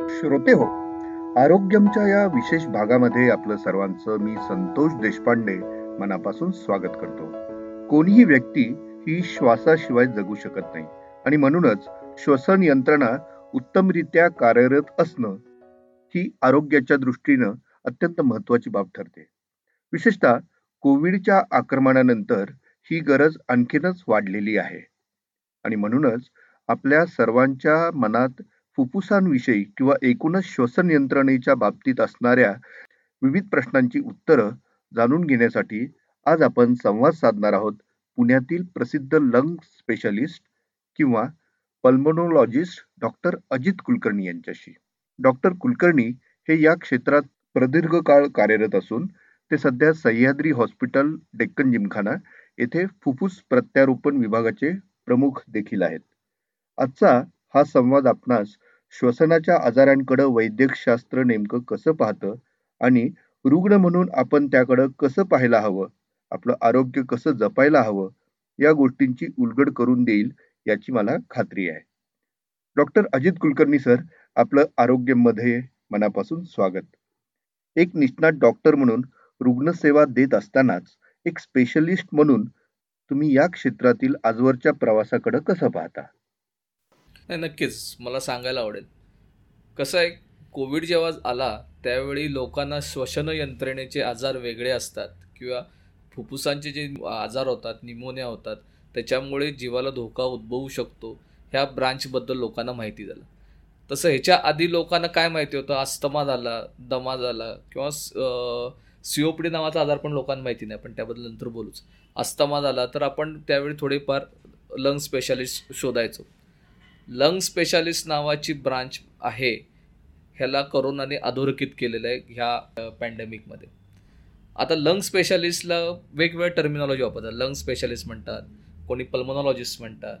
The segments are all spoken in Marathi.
श्रोते हो आरोग्यमच्या या विशेष भागामध्ये आपलं सर्वांचं मी संतोष देशपांडे मनापासून स्वागत करतो. कोणीही व्यक्ती ही श्वासाशिवाय जगू शकत नाही आणि म्हणूनच श्वसन यंत्रणा उत्तमरित्या कार्यरत असणं ही आरोग्याच्या दृष्टीनं अत्यंत महत्वाची बाब ठरते. विशेषतः कोविडच्या आक्रमणानंतर ही गरज आणखीनच वाढलेली आहे. आणि म्हणूनच आपल्या सर्वांच्या मनात फुफ्फुसांविषयी किंवा एकूणच श्वसन यंत्रणेच्या बाबतीत असणाऱ्या विविध प्रश्नांची उत्तरं जाणून घेण्यासाठी आज आपण संवाद साधणार आहोत पुण्यातील प्रसिद्ध लंग स्पेशलिस्ट किंवा पल्मोनोलॉजिस्ट डॉक्टर अजित कुलकर्णी यांच्याशी. डॉक्टर कुलकर्णी हे या क्षेत्रात प्रदीर्घ काळ कार्यरत असून ते सध्या सह्याद्री हॉस्पिटल डेक्कन जिमखाना येथे फुफ्फुस प्रत्यारोपण विभागाचे प्रमुख देखील आहेत. आजचा हा संवाद आपणास श्वसनाच्या आजारांकडे वैद्यकशास्त्र नेमकं कसं पाहतं आणि रुग्ण म्हणून आपण त्याकडं कसं पाहायला हवं? आपलं आरोग्य कसं जपायला हवं? या गोष्टींची उलगड करून देईल याची मला खात्री आहे. डॉक्टर अजित कुलकर्णी सर आपलं आरोग्यमध्ये मनापासून स्वागत. एक निष्णात डॉक्टर म्हणून रुग्णसेवा देत असतानाच एक स्पेशलिस्ट म्हणून तुम्ही या क्षेत्रातील आजवरच्या प्रवासाकडे कसं पाहता? नाही नक्कीच. मला सांगायला आवडेल. कसं आहे कोविड जेव्हा आला त्यावेळी लोकांना श्वसन यंत्रणेचे आजार वेगळे असतात किंवा फुफ्फुसांचे जे आजार होतात निमोनिया होतात त्याच्यामुळे जीवाला धोका उद्भवू शकतो ह्या ब्रांचबद्दल लोकांना माहिती झालं. तसं ह्याच्या आधी लोकांना काय माहिती होतं? अस्तमा झाला दमा झाला किंवा सीओपीडी नावाचा आजार पण लोकांना माहिती नाही. पण त्याबद्दल नंतर बोलूच. अस्तमा झाला तर आपण त्यावेळी थोडेफार लंग स्पेशालिस्ट शोधायचो. लंग स्पेशालिस्ट नावाची ब्रांच आहे. ह्याला करोनाने अधोरेखित केलेलं आहे ह्या पॅन्डेमिकमध्ये आता लंग स्पेशालिस्टला वेगवेगळ्या टर्मिनॉलॉजी वापरतात. लंग स्पेशालिस्ट म्हणतात कोणी पल्मोनॉलॉजिस्ट म्हणतात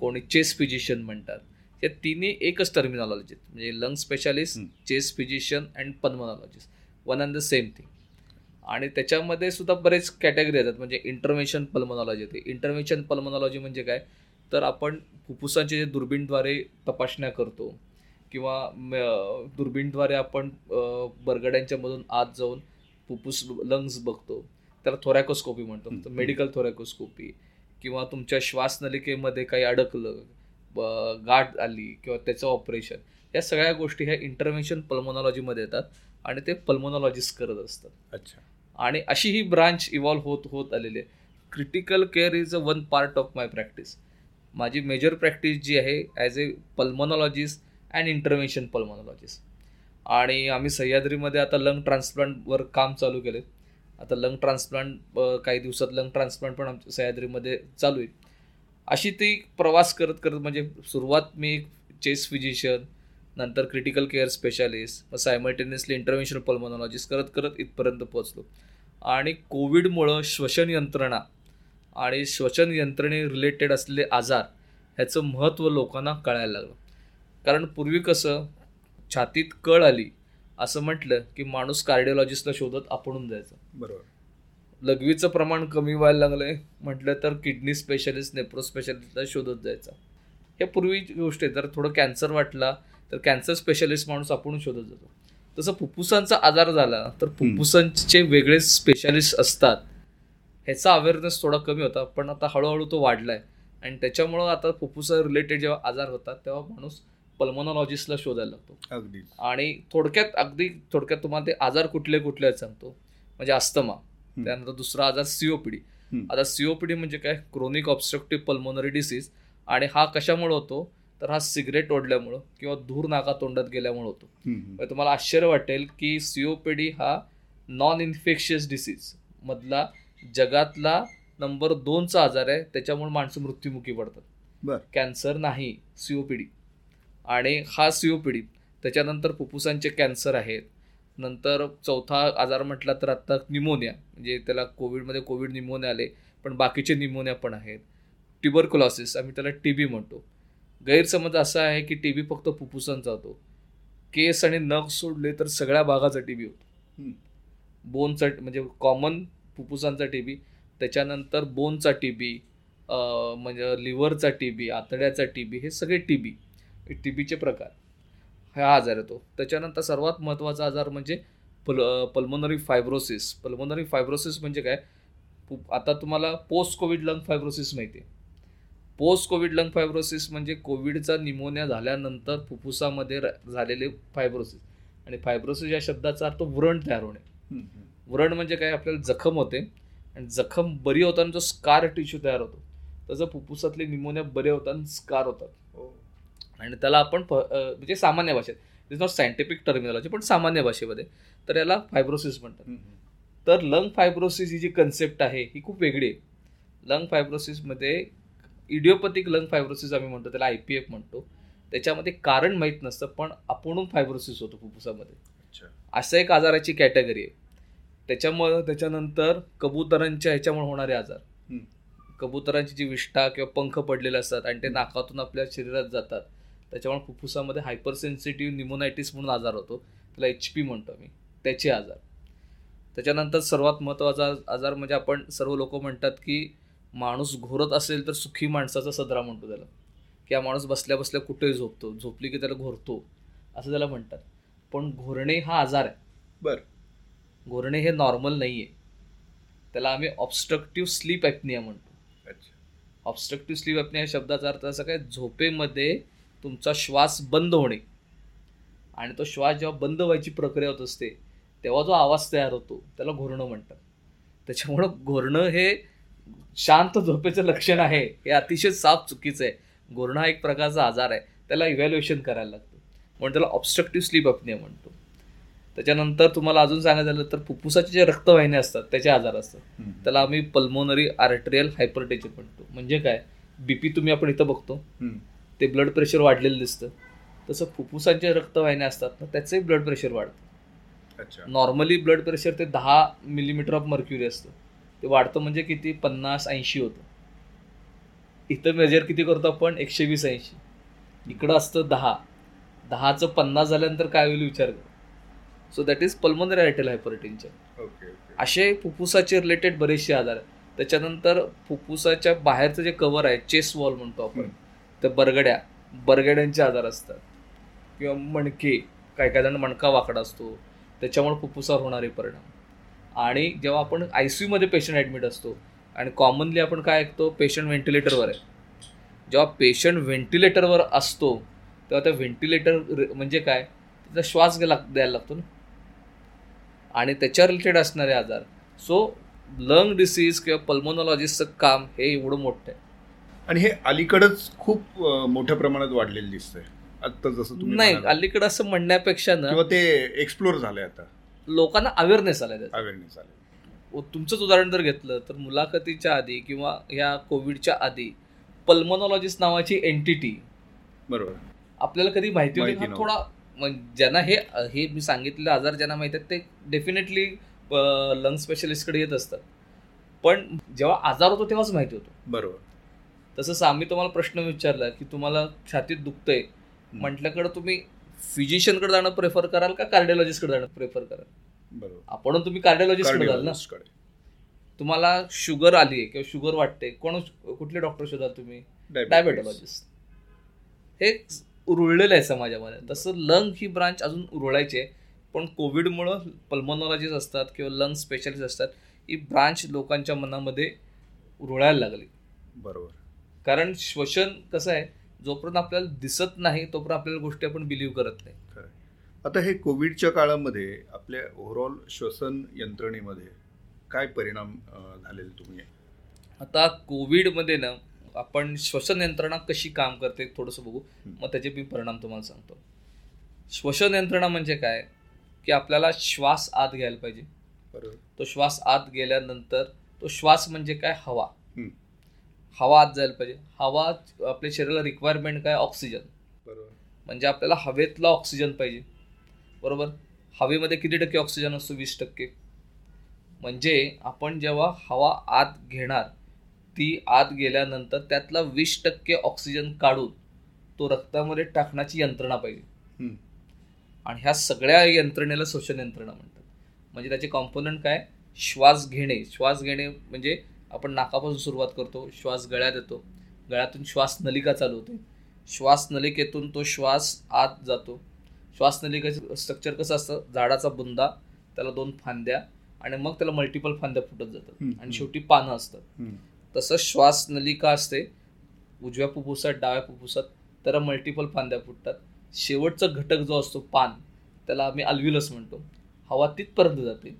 कोणी चेस फिजिशियन म्हणतात. हे तिन्ही एकच टर्मिनॉलॉजी म्हणजे lung specialist chest physician and pulmonologist one and the same thing आणि त्याच्यामध्ये सुद्धा बरेच कॅटेगरी येतात. म्हणजे इंटरव्हेन्शन पल्मोनॉलॉजी येते. इंटरव्हेन्शन पल्मोनॉलॉजी म्हणजे काय? तर आपण फुफ्फुसांचे जे दुर्बीणद्वारे तपासण्या करतो किंवा दुर्बीणद्वारे आपण बरगड्यांच्या मधून आत जाऊन फुफ्फुस लंग्स बघतो. त्याला थोरॅकोस्कोपी म्हणतो तर मेडिकल थोरॅकोस्कोपी किंवा तुमच्या श्वासनलिकेमध्ये काही अडकलं गाठ आली किंवा त्याचं ऑपरेशन या सगळ्या गोष्टी ह्या इंटरव्हेन्शन पल्मोनॉलॉजीमध्ये येतात आणि ते पल्मोनॉलॉजिस्ट करत असतात. अच्छा. आणि अशी ही ब्रांच इव्हॉल्व्ह होत होत आलेली आहे. Critical care is a one part of my practice माझी मेजर प्रॅक्टिस जी आहे as a pulmonologist and intervention pulmonologist आणि आम्ही सह्याद्रीमध्ये आता लंग ट्रान्सप्लांटवर काम चालू केले आता लंग ट्रान्सप्लांट काही दिवसात लंग ट्रान्सप्लांट पण आमच्या सह्याद्रीमध्ये चालू आहे. अशी ती प्रवास करत करत म्हणजे सुरुवात मी चेस फिजिशियन नंतर क्रिटिकल केअर स्पेशालिस्ट मग सायमल्टेनियसली इंटरव्हेन्शनल पल्मोनॉलॉजिस्ट करत करत इथपर्यंत पोहोचलो. आणि कोविडमुळं श्वसन यंत्रणा आणि श्वसन यंत्रणे रिलेटेड असलेले आजार ह्याचं महत्त्व लोकांना कळायला लागलं. कारण पूर्वी कसं छातीत कळ आली असं म्हटलं की माणूस कार्डिओलॉजिस्टला शोधत आपणून जायचं. बरोबर. लघवीचं प्रमाण कमी व्हायला लागलंय म्हटलं तर किडनी स्पेशालिस्ट नेप्रो स्पेशालिस्टला शोधत जायचा. हे पूर्वी गोष्ट आहे जर थोडं कॅन्सर वाटला तर कॅन्सर स्पेशालिस्ट माणूस आपण शोधत जातो. तसं फुफ्फुसांचा आजार झाला तर फुफ्फुसांचे वेगळे स्पेशालिस्ट असतात. ह्याचा अवेअरनेस थोडा कमी होता पण आता हळूहळू तो वाढलाय. आणि त्याच्यामुळं आता फुफ्फुसा रिलेटेड जेव्हा आजार होतात तेव्हा माणूस पल्मोनॉलॉजिस्टला शोधायला लागतो. अगदी. आणि थोडक्यात अगदी थोडक्यात तुम्हाला ते आजार कुठले कुठले आहेत सांगतो. म्हणजे अस्थमा त्यानंतर दुसरा आजार सीओपीडी आता सीओपीडी म्हणजे काय? क्रोनिक ऑब्स्ट्रक्टिव्ह पल्मोनरी डिसीज आणि हा कशामुळे होतो? तर हा सिगरेट ओढल्यामुळं किंवा धूर नाका तोंडात गेल्यामुळे होतो. तुम्हाला आश्चर्य वाटेल की सीओपीडी हा नॉन इन्फेक्शियस डिसीज मधला जगातला नंबर दोनचा आजार आहे त्याच्यामुळे माणसं मृत्युमुखी पडतात. कॅन्सर नाही सीओपीडी. आणि हा सीओपीडी त्याच्यानंतर फुफ्फुसांचे कॅन्सर आहेत. नंतर चौथा आजार म्हटला तर आता निमोनिया म्हणजे त्याला कोविडमध्ये कोविड निमोनिया आले पण बाकीचे निमोनिया पण आहेत. ट्युबरकुलॉसिस आम्ही त्याला टी बी म्हणतो. गैरसमज असा आहे की टी बी फक्त फुफ्फुसांचा होतो. केस आणि नख सोडले तर सगळ्या भागाचा टी बी होतो. बोनचा म्हणजे कॉमन फुफ्फुसांचा टी बी त्याच्यानंतर बोनचा टी बी म्हणजे लिव्हरचा टी बी आतड्याचा टी बी हे सगळे टी बी टी बीचे प्रकार. हा आजार येतो. त्याच्यानंतर सर्वात महत्त्वाचा आजार म्हणजे पल पल्मोनरी फायब्रोसिस पल्मोनरी फायब्रोसिस म्हणजे काय? आता तुम्हाला पोस्ट कोविड लंग फायब्रोसिस माहिती आहे पोस्ट कोविड लंग फायब्रोसिस म्हणजे कोविडचा निमोनिया झाल्यानंतर फुफ्फुसामध्ये झालेले फायब्रोसिस आणि फायब्रोसिस या शब्दाचा अर्थ व्रण तयार होणे. व्रण म्हणजे काय? आपल्याला जखम होते. आणि जखम बरी होताना जो स्कार टिश्यू तयार होतो. तसं फुफ्फुसातले निमोनिया बरे होताना स्कार होतात. हो. आणि त्याला आपण म्हणजे सामान्य भाषेत इज नॉट सायंटिफिक टर्मिनॉलॉजी पण सामान्य भाषेमध्ये तर याला फायब्रोसिस म्हणतात. तर लंग फायब्रोसिस ही जी कन्सेप्ट आहे ही खूप वेगळी आहे. लंग फायब्रोसिसमध्ये इडिओपॅथिक लंग फायब्रोसिस आम्ही म्हणतो त्याला आय पी एफ म्हणतो. त्याच्यामध्ये कारण माहीत नसतं पण आपण फायब्रोसिस होतो फुफ्फुसामध्ये. असं एक आजाराची कॅटेगरी आहे. त्याच्यामुळे त्याच्यानंतर कबुतरांच्या ह्याच्यामुळे होणारे आजार. कबुतरांची जी विष्ठा किंवा पंख पडलेले असतात आणि ते नाकातून आपल्या शरीरात जातात. त्याच्यामुळे फुफ्फुसामध्ये हायपर सेन्सिटिव्ह निमोनायटिस म्हणून आजार होतो. त्याला एच पी म्हणतो मी त्याचे आजार. त्याच्यानंतर सर्वात महत्त्वाचा आजार म्हणजे आपण सर्व लोक म्हणतात की माणूस घोरत असेल तर सुखी माणसाचा सदरा म्हणतो त्याला. की हा माणूस बसल्या बसल्या कुठेही झोपतो. झोपली की त्याला घोरतो. असं त्याला म्हणतात. पण घोरणे हा आजार आहे. बरं. घोरणे हे नॉर्मल नाही आहे त्याला आम्ही ऑब्स्ट्रक्टिव्ह स्लीप ॲपनिया म्हणतो. ऑब्स्ट्रक्टिव्ह स्लीप ॲपनिया या शब्दाचा अर्थ असा काय? झोपेमध्ये तुमचा श्वास बंद होणे. आणि तो श्वास जेव्हा बंद व्हायची प्रक्रिया होत असते तेव्हा जो आवाज तयार होतो त्याला घोरणं म्हणतात. त्याच्यामुळं घोरणं हे शांत झोपेचं लक्षण आहे. हे अतिशय साफ चुकीचं आहे. घोरणं हा एक प्रकारचा आजार आहे. त्याला इव्हॅल्युएशन करायला लागतं. म्हणून त्याला ऑब्स्ट्रक्टिव्ह स्लीप अपनिया म्हणतो. त्याच्यानंतर तुम्हाला अजून सांगायचं झालं तर फुफ्फुसाचे जे रक्तवाहिन्या असतात त्याचे आजार असतात. त्याला आम्ही पल्मोनरी आर्टेरियल हायपरटेशन म्हणतो. म्हणजे काय? बीपी तुम्ही आपण इथं बघतो. ते ब्लड प्रेशर वाढलेलं दिसतं. तसं फुफ्फुसांच्या रक्तवाहिन्या असतात ना त्याचंही ब्लड प्रेशर वाढतं. नॉर्मली ब्लड प्रेशर ते दहा मिलीमीटर ऑफ मर्क्युरी असतं. ते वाढतं म्हणजे किती? पन्नास ऐंशी होतं. इथं मेजर किती करतो आपण? एकशे वीस ऐंशी. इकडं असतं दहा. दहाचं पन्नास झाल्यानंतर काय होईल विचार कर. So that is pulmonary arterial हायपरटिनच्या असे फुफ्फुसाचे रिलेटेड बरेचसे आजार आहेत. त्याच्यानंतर फुफ्फुसाच्या बाहेरचं जे कवर आहे चेस वॉल म्हणतो आपण तर बरगड्या बरगड्यांचे आजार असतात. किंवा मणके काय काय जण मणका वाकडा असतो. त्याच्यामुळे फुफ्फुसावर होणारे परिणाम. आणि जेव्हा आपण आय सी यूमध्ये पेशंट ॲडमिट असतो आणि कॉमनली आपण काय ऐकतो? पेशंट व्हेंटिलेटरवर आहे. जेव्हा पेशंट व्हेंटिलेटरवर असतो तेव्हा त्या व्हेंटिलेटर म्हणजे काय? त्याचा श्वास लाग द्यायला लागतो ना. आणि त्याच्या रिलेटेड असणारे आजार. सो लंग डिसीज किंवा पल्मोनॉलॉजिस्टचं काम हे एवढं मोठं आहे. आणि हे अलीकडच खूप मोठ्या प्रमाणात वाढलेलं दिसतंय. आता जसं तुम्ही नाही अलीकडं असं म्हणण्यापेक्षा ना ते एक्सप्लोर झालंय आता. लोकांना अवेअरनेस आलाय अवेअरनेस आले तुमचंच उदाहरण जर घेतलं तर मुलाखतीच्या आधी किंवा ह्या कोविडच्या आधी पल्मोनॉलॉजिस्ट नावाची एंटिटी बरोबर. आपल्याला कधी माहिती होती? थोडा ज्यांना हे हे मी सांगितलेले आजार ज्यांना माहिती आहेत ते डेफिनेटली लंग स्पेशलिस्टकडे येत असतात. पण जेव्हा आजार होतो तेव्हाच माहिती होतो. बरोबर. तसंच आम्ही तुम्हाला प्रश्न विचारला की तुम्हाला छातीत दुखतंय म्हटल्याकडे तुम्ही फिजिशियनकडे जाणं प्रेफर कराल का कार्डिओलॉजिस्टकडे जाणं प्रेफर कराल? बरोबर. आपण तुम्ही कार्डिओलॉजिस्टकडे जाल ना? तुम्हाला शुगर आली आहे किंवा शुगर वाटते कोण कुठले डॉक्टर शोधाल तुम्ही? डायबेटॉलॉजिस्ट हे उरुळलेलं आहे समाजामध्ये. तसं लंग ही ब्रांच अजून उरुळायची आहे. पण कोविडमुळं पल्मोनॉलॉजिस्ट असतात किंवा लंग स्पेशलिस्ट असतात ही ब्रांच लोकांच्या मनामध्ये उरुळायला लागली. बरोबर. कारण श्वसन कसं आहे जोपर्यंत आपल्याला दिसत नाही तोपर्यंत आपल्याला गोष्टी आपण बिलीव्ह करत नाही. आता हे कोविडच्या काळामध्ये आपल्या ओव्हरऑल श्वसन यंत्रणेमध्ये काय परिणाम झालेले तुम्ही? आता कोविडमध्ये ना आपण श्वसन यंत्रणा कशी काम करते थोडंसं बघू. मग त्याचे मी परिणाम तुम्हाला सांगतो. श्वसन यंत्रणा म्हणजे काय? की आपल्याला श्वास आत घ्यायला पाहिजे. तो श्वास आत गेल्यानंतर तो श्वास म्हणजे काय? हवा. हवा आत जायला पाहिजे. हवा आपल्या शरीराला रिक्वायरमेंट काय? ऑक्सिजन बरोबर. म्हणजे आपल्याला हवेतला ऑक्सिजन पाहिजे. बरोबर? हवेमध्ये किती टक्के ऑक्सिजन असतो? वीस टक्के. म्हणजे आपण जेव्हा हवा आत घेणार ती आत गेल्यानंतर त्यातला वीस टक्के ऑक्सिजन काढून तो रक्तामध्ये टाकण्याची यंत्रणा पाहिजे आणि ह्या सगळ्या यंत्रणेला श्वसन यंत्रणा म्हणतात. म्हणजे त्याचे कॉम्पोनंट काय? श्वास घेणे. श्वास घेणे म्हणजे आपण नाकापासून सुरुवात करतो श्वास गळ्यात येतो. गळ्यातून श्वास नलिका चालू होते. श्वास नलिकेतून तो श्वास आत जातो. श्वासनलिकेचं स्ट्रक्चर कसं असतं? झाडाचा बुंदा त्याला दोन फांद्या आणि मग त्याला मल्टिपल फांद्या फुटत जातात. आणि. शेवटी पानं असतात. तसं श्वास नलिका असते. उजव्या फुफ्फुसात डाव्या फुफ्फुसात त्याला मल्टिपल फांद्या फुटतात. शेवटचा घटक जो असतो पान त्याला आम्ही अल्व्युलस म्हणतो. हवा तिथपर्यंत जाते.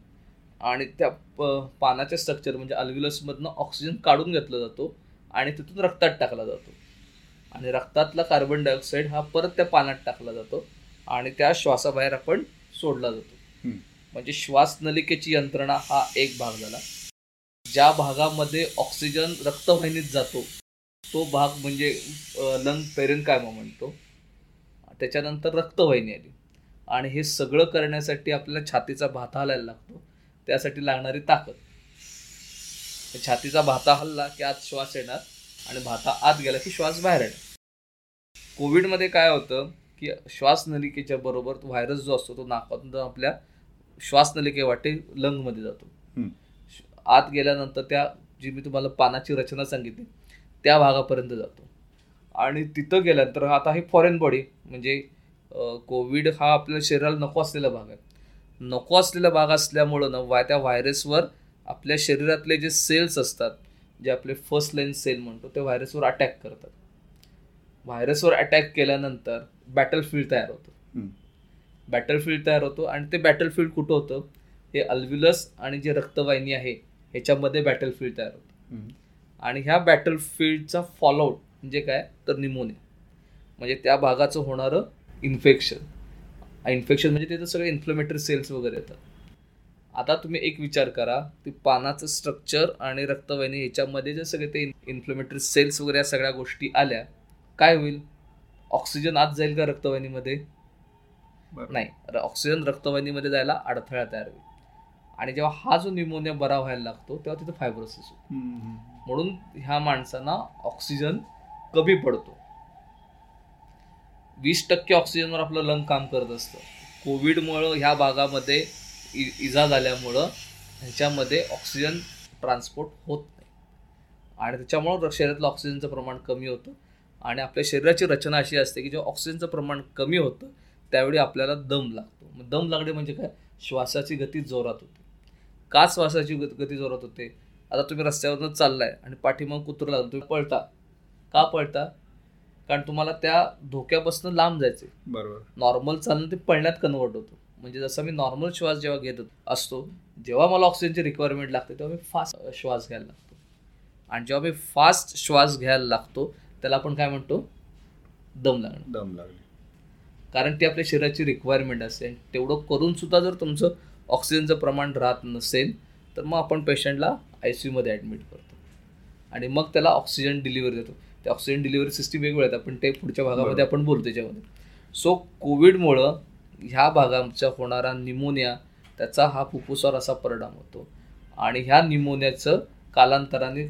आणि त्या प- पानाच्या स्ट्रक्चर म्हणजे अल्व्युलसमधनं ऑक्सिजन काढून घेतला जातो आणि तिथून रक्तात टाकला जातो. आणि रक्तातला कार्बन डायऑक्साईड हा परत त्या पानात टाकला जातो आणि त्या श्वासाबाहेर आपण सोडला जातो. म्हणजे श्वास नलिकेची यंत्रणा हा एक भाग झाला. ज्या भागामध्ये ऑक्सिजन रक्तवाहिनीत जातो तो भाग म्हणजे लंग पेरेनकायमा म्हणतो. त्याच्यानंतर रक्तवाहिनी आली. आणि हे सगळं करण्यासाठी आपल्याला छातीचा भाता हलायला लागतो. त्यासाठी लागणारी ताकद. छातीचा भाता हल्ला की आत श्वास येणार आणि भाता आत गेला की श्वास बाहेर येणार. कोविडमध्ये काय होतं की श्वास नलिकेच्या बरोबर व्हायरस जो असतो तो नाकातून आपल्या श्वासनलिके वाटे लंगमध्ये जातो. आत गेल्यानंतर त्या जी मी तुम्हाला पानाची रचना सांगितली त्या भागापर्यंत जातो. आणि तिथं गेल्यानंतर आता ही फॉरेन बॉडी म्हणजे कोविड हा आपल्या शरीराला नको असलेला भाग आहे. नको असलेला भाग असल्यामुळं ना वा त्या व्हायरसवर आपल्या शरीरातले जे सेल्स असतात जे आपले फर्स्ट लाईन सेल म्हणतो ते व्हायरसवर अटॅक करतात. व्हायरसवर अटॅक केल्यानंतर बॅटलफील्ड तयार होतं. हम्म. बॅटलफील्ड तयार होतो आणि ते बॅटलफील्ड कुठं होतं? हे अल्व्युलस आणि जे रक्तवाहिनी आहे ह्याच्यामध्ये बॅटलफील्ड तयार होतं. आणि ह्या बॅटलफील्डचा फॉलोआउट म्हणजे काय? तर निमोनिया. म्हणजे त्या भागाचं होणारं इन्फेक्शन इन्फेक्शन म्हणजे तिथं सगळे इन्फ्लमेटरी सेल्स वगैरे येतात. आता तुम्ही एक विचार करा की पानाचं स्ट्रक्चर आणि रक्तवाहिनी ह्याच्यामध्ये जे सगळे ते इन्फ्लमेटरी सेल्स वगैरे या सगळ्या गोष्टी आल्या काय होईल? ऑक्सिजन आत जाईल का रक्तवाहिनीमध्ये. नाही. ऑक्सिजन रक्तवाहिनीमध्ये जायला अडथळा तयार होईल. आणि जेव्हा हा जो निमोनिया बरा व्हायला लागतो तेव्हा तिथं फायब्रोसिस होतो. म्हणून ह्या माणसांना ऑक्सिजन कमी पडतो. वीस टक्के ऑक्सिजनवर आपलं लंग काम करत असतं. कोविडमुळं ह्या भागामध्ये इ इजा झाल्यामुळं ह्याच्यामध्ये ऑक्सिजन ट्रान्सपोर्ट होत नाही. आणि त्याच्यामुळं शरीरातलं ऑक्सिजनचं प्रमाण कमी होतं. आणि आपल्या शरीराची रचना अशी असते की जेव्हा ऑक्सिजनचं प्रमाण कमी होतं त्यावेळी आपल्याला दम लागतो. मग दम लागणे म्हणजे काय? श्वासाची गती जोरात होते. का श्वासाची गत- गती जोरात होते? आता तुम्ही रस्त्यावरनं चाललाय आणि पाठीमाग कुत्र लागलं तुम्ही पळता. का पळता? कारण तुम्हाला त्या धोक्यापासून लांब जायचे बरोबर. नॉर्मल चालणं ते पळण्यात कन्वर्ट होतो. म्हणजे जसं मी नॉर्मल श्वास जेव्हा घेत असतो जेव्हा मला ऑक्सिजनची रिक्वायरमेंट लागते तेव्हा मी फास्ट श्वास घ्यायला लागतो. आणि जेव्हा मी फास्ट श्वास घ्यायला लागतो त्याला आपण काय म्हणतो? दम लागणं. दम लागले कारण ती आपल्या शरीराची रिक्वायरमेंट असते. तेवढं करून सुद्धा जर तुमचं ऑक्सिजनचं प्रमाण राहत नसेल तर मग आपण पेशंटला आय सी यूमध्ये ॲडमिट करतो. आणि मग त्याला ऑक्सिजन डिलिव्हरी देतो. ते ऑक्सिजन डिलिव्हरी सिस्टीम वेगवेगळ्या आहेत आपण ते पुढच्या भागामध्ये. आपण बोलतो त्याच्यामध्ये. सो कोविडमुळं ह्या भागाचा होणारा निमोनिया त्याचा हा फुफ्फुसावर असा परिणाम होतो. आणि ह्या निमोनियाचं कालांतराने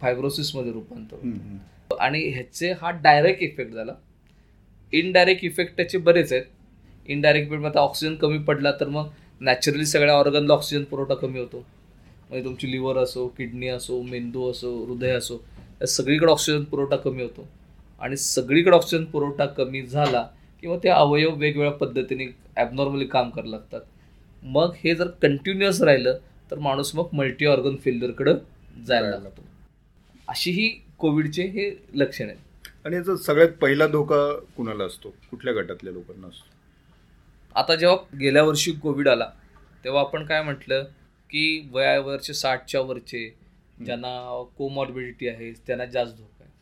फायब्रोसिसमध्ये रूपांतर होतं. आणि ह्याचे हा डायरेक्ट इफेक्ट झाला. इनडायरेक्ट इफेक्ट त्याचे बरेच आहेत. इनडायरेक्ट इफेक्ट आता ऑक्सिजन कमी पडला तर मग नॅचरली सगळ्या ऑर्गनला ऑक्सिजन पुरवठा कमी होतो. म्हणजे तुमची लिव्हर असो किडनी असो मेंदू असो हृदय असो या सगळीकडे ऑक्सिजन पुरवठा कमी होतो. आणि सगळीकडे ऑक्सिजन पुरवठा कमी झाला किंवा ते अवयव वेगवेगळ्या पद्धतीने ॲबनॉर्मली काम करायला लागतात. मग हे जर कंटिन्युअस राहिलं तर माणूस मग मल्टी ऑर्गन फेल्युअरकडं जायला लागतो. अशी ही कोविडचे हे लक्षण आहेत. आणि याचा सगळ्यात पहिला धोका कुणाला असतो? कुठल्या गटातल्या लोकांना असतो? आता जेव्हा गेल्या वर्षी कोविड आला तेव्हा आपण काय म्हटलं की वयावरचे साठच्या वरचे ज्यांना कोमॉर्बिडिटी आहे त्यांना जास्त धोका आहे.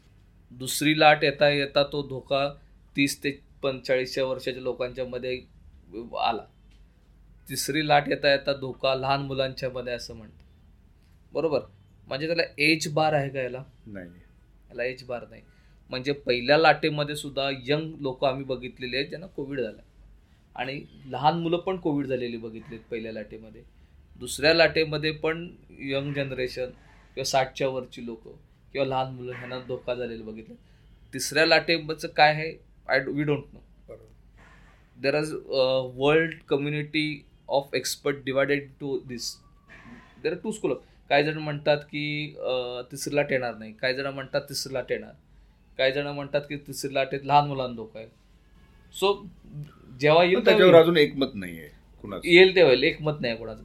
दुसरी लाट येता येता तो धोका तीस ते पंचेचाळीसच्या वर्षाच्या लोकांच्या मध्ये आला. तिसरी लाट येता येता धोका लहान मुलांच्या मध्ये असं म्हणतात. बरोबर? म्हणजे त्याला एज बार आहे का याला? नाही. याला एज बार नाही. म्हणजे पहिल्या लाटेमध्ये सुद्धा यंग लोक आम्ही बघितलेले आहेत ज्यांना कोविड झाला आणि लहान मुलं पण कोविड झालेली बघितलीत पहिल्या लाटेमध्ये. दुसऱ्या लाटेमध्ये पण यंग जनरेशन किंवा साठच्या वरची लोक किंवा लहान मुलं ह्यांना धोका झालेला बघितलं. तिसऱ्या लाटेचं काय आहे? I we don't know there are world community of expert divided to this there are two school काही जण म्हणतात की तिसरी लाट येणार नाही. काही जण म्हणतात तिसरी लाट येणार. काही जण म्हणतात की तिसरी लाटेत लहान मुलांना धोका आहे. सो जेव्हा येईल त्याच्यावर. अजून एकमत नाहीये कुणाचं. येईल तेव्हा येईल एकमत नाही कोणाचं.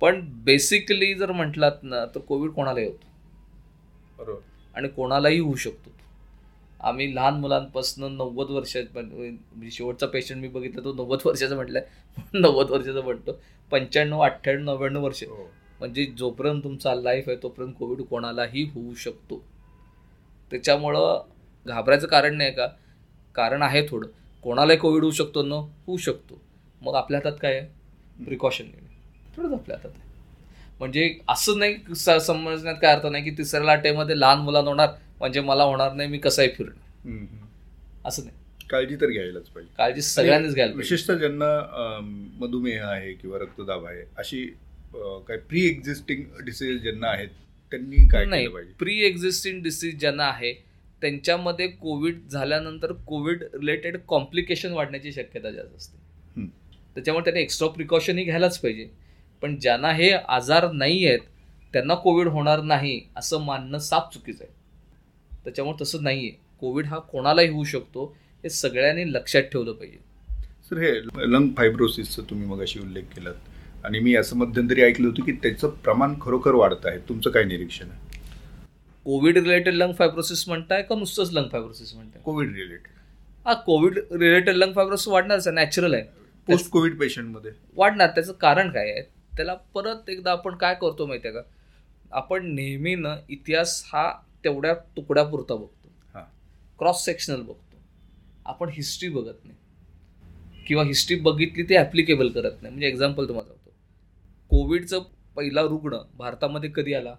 पण बेसिकली जर म्हटलात ना तर कोविड कोणालाही होतो. बरोबर. आणि कोणालाही होऊ शकतो. आम्ही लहान मुलांपासून नव्वद म्हणजे शेवटचा पेशंट मी बघितला तो नव्वद वर्षाचा म्हटलाय. नव्वद वर्षाचा म्हणतो. पंच्याण्णव अठ्ठ्याण्णव नव्याण्णव वर्ष. हो. म्हणजे जोपर्यंत तुमचा लाईफ आहे तोपर्यंत कोविड कोणालाही होऊ शकतो. त्याच्यामुळं घाबरायचं कारण नाही का? कारण आहे थोडं. कोणालाही कोविड होऊ शकतो न होऊ शकतो. मग आपल्या हातात काय आहे? प्रिकॉशन घेणे थोडंच आपल्या हातात आहे. म्हणजे असं नाही समजण्यात काय अर्थ नाही की तिसऱ्या लाटेमध्ये लहान मुलांना होणार म्हणजे मला होणार नाही मी कसंही फिरणार. असं नाही. काळजी तर घ्यायलाच पाहिजे. काळजी सगळ्यांनीच घ्यायला. विशेषतः ज्यांना मधुमेह आहे किंवा रक्तदाब आहे अशी काय प्री एक्झिस्टिंग डिसीज ज्यांना आहेत त्यांनी काय नाही. पाहिजे? प्री एक्झिस्टिंग डिसीज ज्यांना आहे त्यांच्यामध्ये कोविड झाल्यानंतर कोविड रिलेटेड कॉम्प्लिकेशन वाढण्याची शक्यता जास्त असते. त्याच्यामुळे त्यांनी एक्स्ट्रा प्रिकॉशनही घ्यायलाच पाहिजे. पण ज्यांना हे आजार नाही आहेत त्यांना कोविड होणार नाही असं मानणं साफ चुकीचं आहे. त्याच्यामुळे तसं नाही आहे कोविड हा कोणालाही होऊ शकतो हे सगळ्यांनी लक्षात ठेवलं पाहिजे. सर हे लंग फायब्रोसिसचं तुम्ही मग अशी उल्लेख केलात. आणि मी असं मध्यंतरी ऐकलं होतं की त्याचं प्रमाण खरोखर वाढत आहे. तुमचं काय निरीक्षण आहे? कोविड रिलेटेड लंग फायब्रोसिस म्हणताय का नुसतंच लंग फायब्रोसिस म्हणताय? कोविड रिलेटेड हा कोविड रिलेटेड लंग फायब्रोसिस वाढणारच आहे नॅचरल आहे. पोस्ट कोविड पेशंटमध्ये वाढणार त्याचं कारण काय आहे? त्याला परत एकदा आपण काय करतो माहिती आहे का? आपण नेहमीनं इतिहास हा तेवढ्या तुकड्यापुरता बघतो. हां. क्रॉस सेक्शनल बघतो. आपण हिस्ट्री बघत नाही. किंवा हिस्ट्री बघितली ते ॲप्लिकेबल करत नाही. म्हणजे एक्झाम्पल तुम्हाला सांगतो. कोविडचं पहिला रुग्ण भारतामध्ये कधी आला?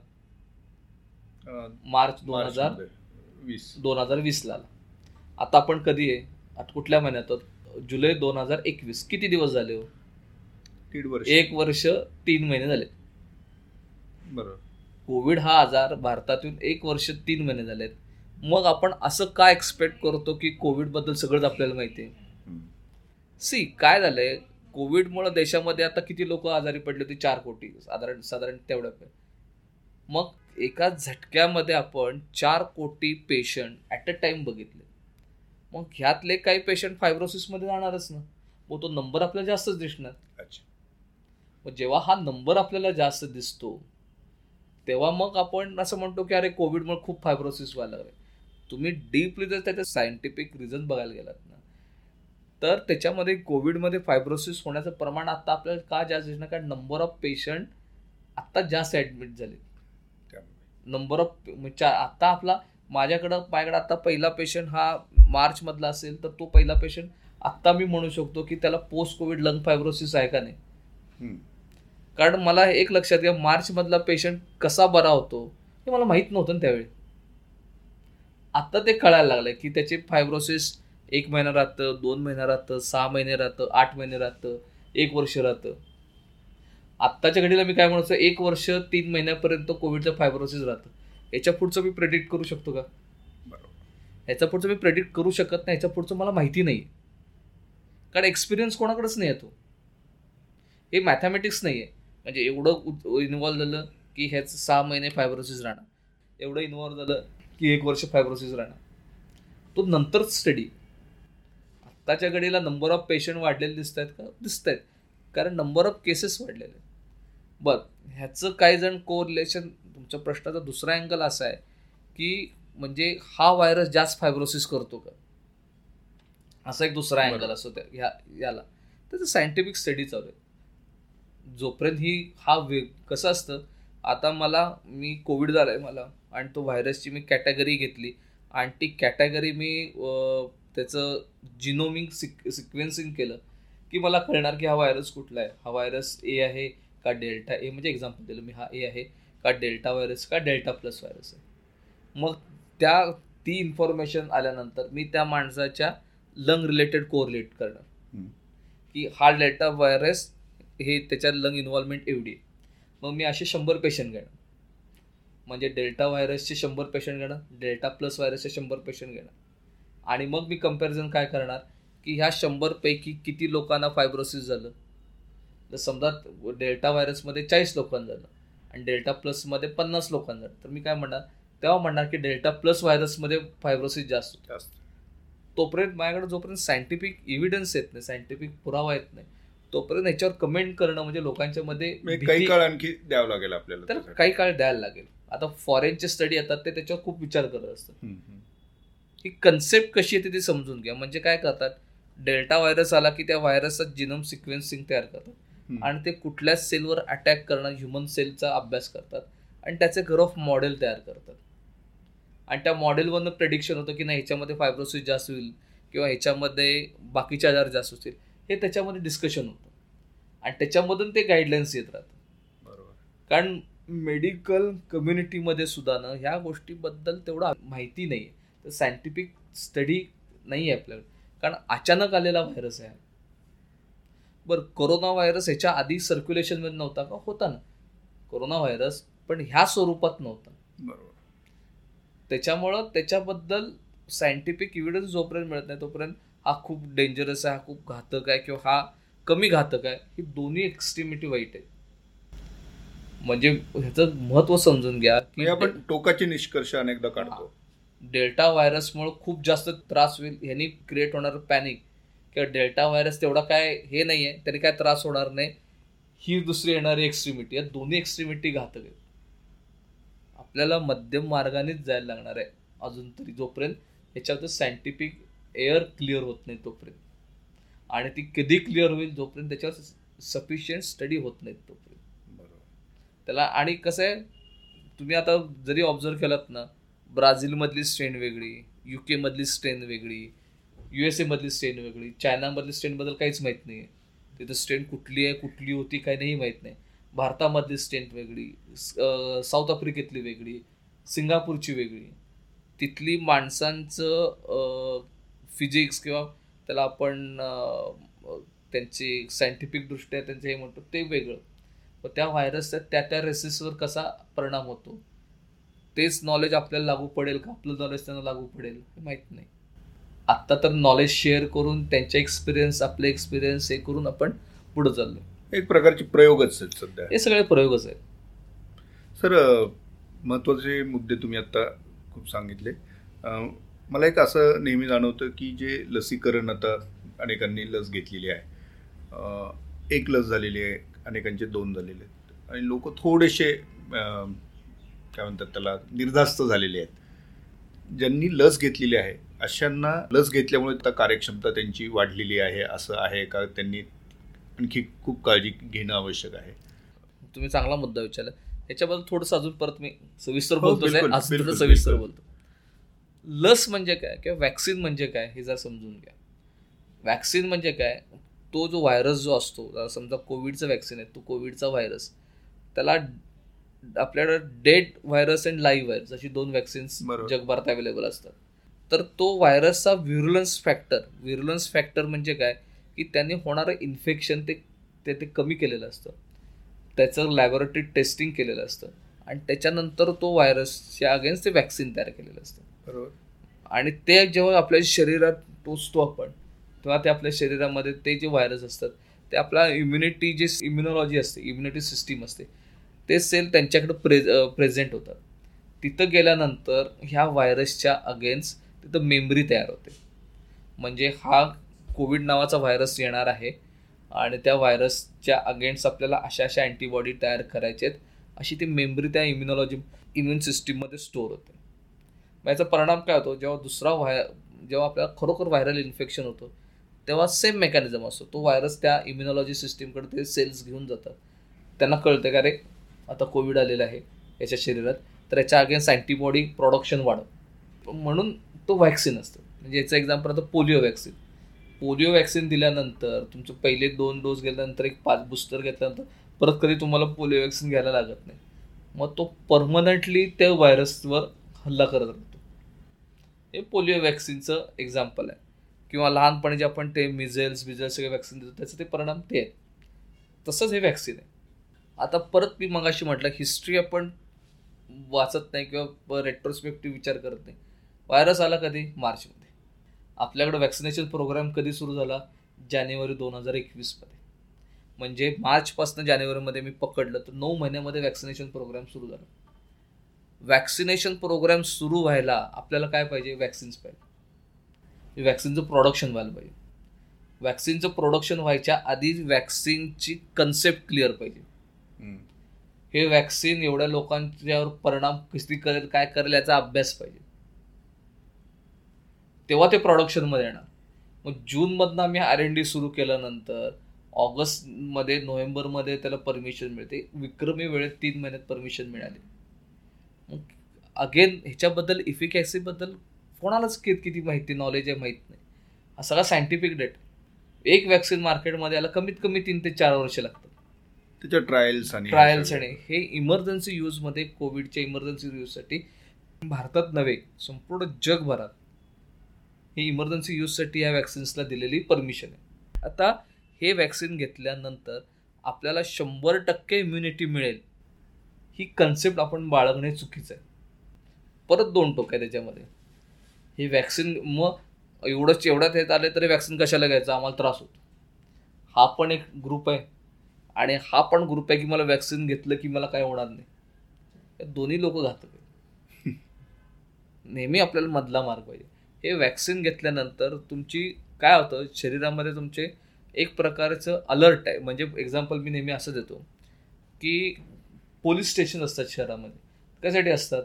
मार्च दोन हजार. वीस. दोन हजार वीसला आता आपण कधी आहे? आता कुठल्या महिन्यात? जुलै दोन हजार एकवीस. किती दिवस झाले हो? दीड वर्ष. एक वर्ष तीन महिने झाले. बरोबर. कोविड हा आजार भारतातून एक वर्ष तीन महिने झालेत मग आपण असं का एक्सपेक्ट करतो की कोविडबद्दल सगळंच आपल्याला माहिती आहे. सी काय झालंय? कोविडमुळे देशामध्ये आता किती लोक आजारी पडले होते? चार कोटी. साधारण साधारण तेवढ्या. मग एका झटक्यामध्ये आपण चार कोटी पेशंट ॲट अ टाइम बघितले. मग ह्यातले काही पेशंट फायब्रोसिसमध्ये जाणारच ना. मग तो नंबर आपल्याला जास्तच दिसणार. अच्छा. मग जेव्हा हा नंबर आपल्याला जास्त दिसतो तेव्हा मग आपण असं म्हणतो की अरे कोविडमुळे खूप फायब्रोसिस व्हायला लागले तुम्ही डीपली जर त्याचं सायंटिफिक रिझन बघायला गेलात ना तर त्याच्यामध्ये कोविडमध्ये फायब्रोसिस होण्याचं प्रमाण आता आपल्याला का जास्त दिसणार? कारण नंबर ऑफ पेशंट आत्ता जास्त ॲडमिट झाले नंबर ऑफ म्हणजे आता आपला माझ्याकडं माझ्याकडे आता पहिला पेशंट हा मार्चमधला असेल तर तो पहिला पेशंट आत्ता मी म्हणू शकतो की त्याला पोस्ट कोविड लंग फायब्रोसिस आहे का नाही. कारण मला एक लक्षात घ्या मार्च मधला पेशंट कसा बरा होतो हे मला माहीत नव्हतं ना त्यावेळी. आता ते कळायला लागलंय की त्याचे फायब्रोसिस एक महिना राहतं दोन महिना राहतं सहा महिने राहतं आठ महिने राहतं एक वर्ष राहतं. आत्ताच्या घडीला मी काय म्हणतो एक वर्ष तीन महिन्यापर्यंत कोविडचं फायब्रोसिस राहतं. याच्या पुढचं मी प्रेडिक्ट करू शकतो का? बरोबर. ह्याच्या पुढचं मी प्रेडिक्ट करू शकत नाही ह्याच्या पुढचं मला माहिती नाही कारण एक्सपिरियन्स कोणाकडेच नाही येतो हे मॅथमॅटिक्स नाही आहे म्हणजे एवढं इन्व्हॉल्व झालं की ह्याच सहा महिने फायब्रोसिस राहणार. एवढं इन्व्हॉल्व झालं की एक वर्ष फायब्रोसिस राहणार. तो नंतरच स्टडी आत्ताच्या घडीला नंबर ऑफ पेशंट वाढलेले दिसत आहेत का? दिसत आहेत कारण नंबर ऑफ केसेस वाढलेले आहेत. बरं ह्याचं काही जण कोरिलेशन तुमच्या प्रश्नाचा दुसरा अँगल असा आहे की म्हणजे हा व्हायरस जास्त फायब्रोसिस करतो का? असा एक दुसरा अँगल. असतो त्या ह्या याला. त्याचं सायंटिफिक स्टडी चालू आहे. जोपर्यंत ही हा वे कसं असतं आता मला मी कोविड झालाय मला आणि तो व्हायरसची मी कॅटेगरी घेतली. आणि ती कॅटेगरी मी त्याचं जिनोमिंग सिक सिक्वेन्सिंग केलं की मला कळणार की हा व्हायरस कुठला आहे. हा व्हायरस ए आहे का डेल्टा ए म्हणजे एक्झाम्पल दिलं मी हा ए आहे का डेल्टा व्हायरस का डेल्टा प्लस व्हायरस आहे. मग त्या ती इन्फॉर्मेशन आल्यानंतर मी त्या माणसाच्या लंग रिलेटेड कोरिलेट करणार. की हा डेल्टा व्हायरस हे त्याच्यात लंग इन्व्हॉल्वमेंट एवढी आहे. मग मी असे शंभर पेशंट घेणार. म्हणजे डेल्टा व्हायरसचे शंभर पेशंट घेणार डेल्टा प्लस व्हायरसचे शंभर पेशंट घेणार. आणि मग मी कंपॅरिझन काय करणार की ह्या शंभरपैकी किती लोकांना फायब्रोसिस झालं? तर समजा डेल्टा व्हायरसमध्ये चाळीस लोकांना झालं आणि डेल्टा प्लसमध्ये पन्नास लोकांना झालं तर मी काय म्हणणार? तेव्हा म्हणणार की डेल्टा प्लस व्हायरसमध्ये फायब्रोसिस जास्त जास्त. तोपर्यंत माझ्याकडे जोपर्यंत सायंटिफिक इव्हिडन्स येत नाही सायंटिफिक पुरावा येत नाही तोपर्यंत याच्यावर कमेंट करणं म्हणजे लोकांच्या मध्ये म्हणजे काही काळ आणखी द्यावं लागेल आपल्याला तर. काही काळ द्यायला लागेल. आता फॉरेनचे स्टडी येतात ते त्याच्यावर खूप विचार करत असतात. ही कन्सेप्ट कशी येते ती समजून घ्या. म्हणजे काय करतात? डेल्टा व्हायरस आला की त्या व्हायरसचा जिनोम सिक्वेन्सिंग तयार करतात. आणि ते कुठल्या सेलवर अटॅक करणं ह्युमन सेलचा अभ्यास करतात. आणि त्याचे ग्रोथ मॉडेल तयार करतात. आणि त्या मॉडेलवरनं प्रेडिक्शन होतं की नाही ह्याच्यामध्ये फायब्रोसिस जास्त होईल किंवा ह्याच्यामध्ये बाकीचे आजार जास्त होतील. हे त्याच्यामध्ये डिस्कशन होतं. आणि त्याच्यामधून ते गाईडलाईन्स येत राहतात. बरोबर. कारण मेडिकल कम्युनिटीमध्ये सुद्धा ना ह्या गोष्टीबद्दल तेवढं माहिती नाही आहे तर सायंटिफिक स्टडी नाही आहे आपल्याकडे. कारण अचानक आलेला व्हायरस आहे. बरं कोरोना व्हायरस ह्याच्या आधी सर्क्युलेशनमध्ये नव्हता का? होता ना. कोरोना व्हायरस पण ह्या स्वरूपात नव्हता. बरोबर. त्याच्यामुळं त्याच्याबद्दल सायंटिफिक इव्हिडन्स जोपर्यंत मिळत नाही तोपर्यंत हा खूप डेंजरस आहे हा खूप घातक आहे किंवा हा कमी घातक आहे. ही दोन्ही एक्स्ट्रीमिटी वाईट आहे. म्हणजे ह्याचं महत्त्व समजून घ्या की म्हणजे आपण टोकाचे निष्कर्ष अनेकदा काढतो. डेल्टा व्हायरसमुळे खूप जास्त त्रास होईल. ह्यांनी क्रिएट होणार पॅनिक किंवा डेल्टा व्हायरस तेवढा काय हे नाही आहे त्याने काय त्रास होणार नाही. ही दुसरी येणारी एक्स्ट्रीमिटी या दोन्ही एक्स्ट्रीमिटी घातक आहेत. आपल्याला मध्यम मार्गानेच जायला लागणार आहे अजून तरी जोपर्यंत ह्याच्यावर सायंटिफिक एअर क्लिअर होत नाही तोपर्यंत. आणि ती कधी क्लिअर होईल जोपर्यंत त्याच्यावर सफिशियंट स्टडी होत नाहीत तोपर्यंत. बरोबर. त्याला आणि कसं आहे तुम्ही आता जरी ऑब्झर्व केलात ना ब्राझीलमधली स्ट्रेन वेगळी यू केमधली स्ट्रेन वेगळी यू एस एमधली स्ट्रेन वेगळी. चायनामधली स्ट्रेनबद्दल काहीच माहीत नाही आहे तिथं स्ट्रेन कुठली आहे कुठली होती काही नाही माहीत नाही. भारतामधली स्ट्रेन वेगळी स- साऊथ आफ्रिकेतली वेगळी सिंगापूरची वेगळी. तिथली माणसांचं फिजिक्स किंवा त्याला आपण त्यांची सायंटिफिक दृष्ट्या त्यांचं हे म्हणतो ते वेगळं. व त्या व्हायरसचा त्या त्या रेसेसवर कसा परिणाम होतो? तेच नॉलेज आपल्याला लागू पडेल का? आपलं नॉलेज त्यांना लागू पडेल हे माहीत नाही. आत्ता तर नॉलेज शेअर करून त्यांचे एक्सपिरियन्स आपले एक्सपिरियन्स हे करून आपण पुढे चाललो. एक प्रकारचे प्रयोगच आहेत सध्या. हे सगळे प्रयोगच आहेत. सर महत्त्वाचे मुद्दे तुम्ही आत्ता खूप सांगितले. मला एक असं नेहमी जाणवतं की जे लसीकरण आता अनेकांनी लस घेतलेली आहे. एक लस झालेली आहे अनेकांचे दोन झालेले आहेत. आणि लोक थोडेसे काय म्हणतात त्याला निर्धास्त झालेले आहेत. ज्यांनी लस घेतलेली आहे अशांना लस घेतल्यामुळे आता कार्यक्षमता त्यांची वाढलेली आहे असं आहे का? त्यांनी आणखी खूप काळजी घेणं आवश्यक आहे. तुम्ही चांगला मुद्दा विचारला. याच्याबद्दल थोडंसं अजून परत मी सविस्तर हो, बिलकुल, सविस्तर. बोलतो. लस म्हणजे काय किंवा वॅक्सिन म्हणजे काय हे जर समजून घ्या. वॅक्सिन म्हणजे काय? तो जो व्हायरस जो असतो समजा कोविडचं वॅक्सिन आहे तो कोविडचा व्हायरस त्याला आपल्याकडे dead virus and live virus अशी दोन वॅक्सिन्स. जगभरात अवेलेबल असतात. तर तो व्हायरसचा व्हिरुलन्स फॅक्टर व्हिरुलन्स फॅक्टर म्हणजे काय? की त्यांनी होणारं इन्फेक्शन ते ते ते कमी केलेलं असतं. त्याचं लॅबोरेटरी टेस्टिंग केलेलं असतं. आणि त्याच्यानंतर तो व्हायरसच्या अगेन्स्ट ते वॅक्सिन तयार केलेलं असतं. बरोबर. आणि ते जेव्हा आपल्या शरीरात टोचतो आपण तेव्हा ते आपल्या शरीरामध्ये ते जे व्हायरस असतात ते आपला इम्युनिटी जी इम्युनॉलॉजी असते इम्युनिटी सिस्टीम असते ते सेल त्यांच्याकडे प्रे प्रेझेंट होतात. तिथं गेल्यानंतर ह्या व्हायरसच्या अगेन्स्ट तिथं मेमरी तयार होते. म्हणजे हा कोविड नावाचा व्हायरस येणार आहे आणि त्या व्हायरसच्या अगेन्स्ट आपल्याला अशा अशा अँटीबॉडी तयार करायचे आहेत अशी ती मेमरी त्या इम्युनॉलॉजी इम्युन सिस्टीममध्ये स्टोअर होते. मग याचा परिणाम काय होतो? जेव्हा दुसरा व्हाय जेव्हा आपल्याला खरोखर व्हायरल इन्फेक्शन होतं तेव्हा सेम मेकॅनिझम असतो. तो व्हायरस त्या इम्युनॉलॉजी सिस्टीमकडे ते सेल्स घेऊन जातात. त्यांना कळतं का रे आता कोविड आलेला आहे याच्या शरीरात. तर याच्या अगेन्स्ट अँटीबॉडी प्रोडक्शन वाढव. म्हणून तो व्हॅक्सिन असतं. म्हणजे याचं एक्झाम्पल आता पोलिओ व्हॅक्सिन पोलिओ व्हॅक्सिन दिल्यानंतर तुमचे पहिले दोन डोस गेल्यानंतर एक पाच बुस्टर घेतल्यानंतर परत कधी तुम्हाला पोलिओ व्हॅक्सिन घ्यायला लागत नाही. मग तो परमनंटली त्या व्हायरसवर हल्ला करत राहतो. हे पोलिओ व्हॅक्सिनचं एक्झाम्पल आहे. किंवा लहानपणी जे आपण ते मिझेल्स बिझेल्स सगळे व्हॅक्सिन देतो त्याचे ते परिणाम ते आहेत तसंच हे व्हॅक्सिन आहे. आता परत मी मगाशी म्हटलं हिस्ट्री आपण वाचत नाही किंवा रेट्रोस्पेक्टिव्ह विचार करत नाही. व्हायरस आला कधी? मार्चमध्ये. आपल्याकडे वॅक्सिनेशन प्रोग्राम कधी सुरू झाला? जानेवारी दोन हजार एकवीसमध्ये. म्हणजे मार्चपासून जानेवारीमध्ये मी पकडलं तर नऊ महिन्यामध्ये वॅक्सिनेशन प्रोग्राम सुरू झाला. वॅक्सिनेशन प्रोग्राम सुरू व्हायला आपल्याला काय पाहिजे? वॅक्सिन्स पाहिजे. वॅक्सिनचं प्रोडक्शन व्हायला पाहिजे. वॅक्सिनचं प्रोडक्शन व्हायच्या आधी वॅक्सिनची कन्सेप्ट क्लिअर पाहिजे. हे वॅक्सिन एवढ्या लोकांच्यावर परिणाम किती करेल काय करेल याचा अभ्यास पाहिजे. तेव्हा ते प्रोडक्शनमध्ये येणार. मग जूनमधनं आम्ही आर एन डी सुरू केल्यानंतर ऑगस्टमध्ये नोव्हेंबरमध्ये त्याला परमिशन मिळते. विक्रमी वेळेत तीन महिन्यात परमिशन मिळाली. मग अगेन ह्याच्याबद्दल इफिकॅसीबद्दल कोणालाच कित किती माहिती नॉलेज आहे माहीत नाही. हा सगळा सायंटिफिक डेट एक वॅक्सिन मार्केटमध्ये याला कमीत कमी तीन ते चार वर्ष लागतात. त्याच्या ट्रायल्स आणि ट्रायल्स आणि हे इमर्जन्सी यूजमध्ये कोविडच्या इमर्जन्सी यूजसाठी भारतात नव्हे संपूर्ण जगभरात हे इमर्जन्सी यूजसाठी या वॅक्सिन्सला दिलेली परमिशन आहे. आता हे वॅक्सिन घेतल्यानंतर आपल्याला शंभर टक्के इम्युनिटी मिळेल. ही कन्सेप्ट आपण बाळगणे चुकीचं आहे. परत दोन टोक आहे त्याच्यामध्ये. हे वॅक्सिन मग एवढंच एवढ्यात येत आले तरी वॅक्सिन कशाला घ्यायचं? आम्हाला त्रास होतो. हा पण एक ग्रुप आहे. आणि हा पण ग्रुप आहे की मला वॅक्सिन घेतलं की मला काय होणार नाही. या दोन्ही लोक घातक नेहमी आपल्याला मधला मार्ग पाहिजे. हे वॅक्सिन घेतल्यानंतर तुमची काय होतं? शरीरामध्ये तुमचे एक प्रकारचं अलर्ट आहे. म्हणजे एक्झाम्पल मी नेहमी असं देतो की पोलीस स्टेशन असतात शहरामध्ये. त्यासाठी असतात?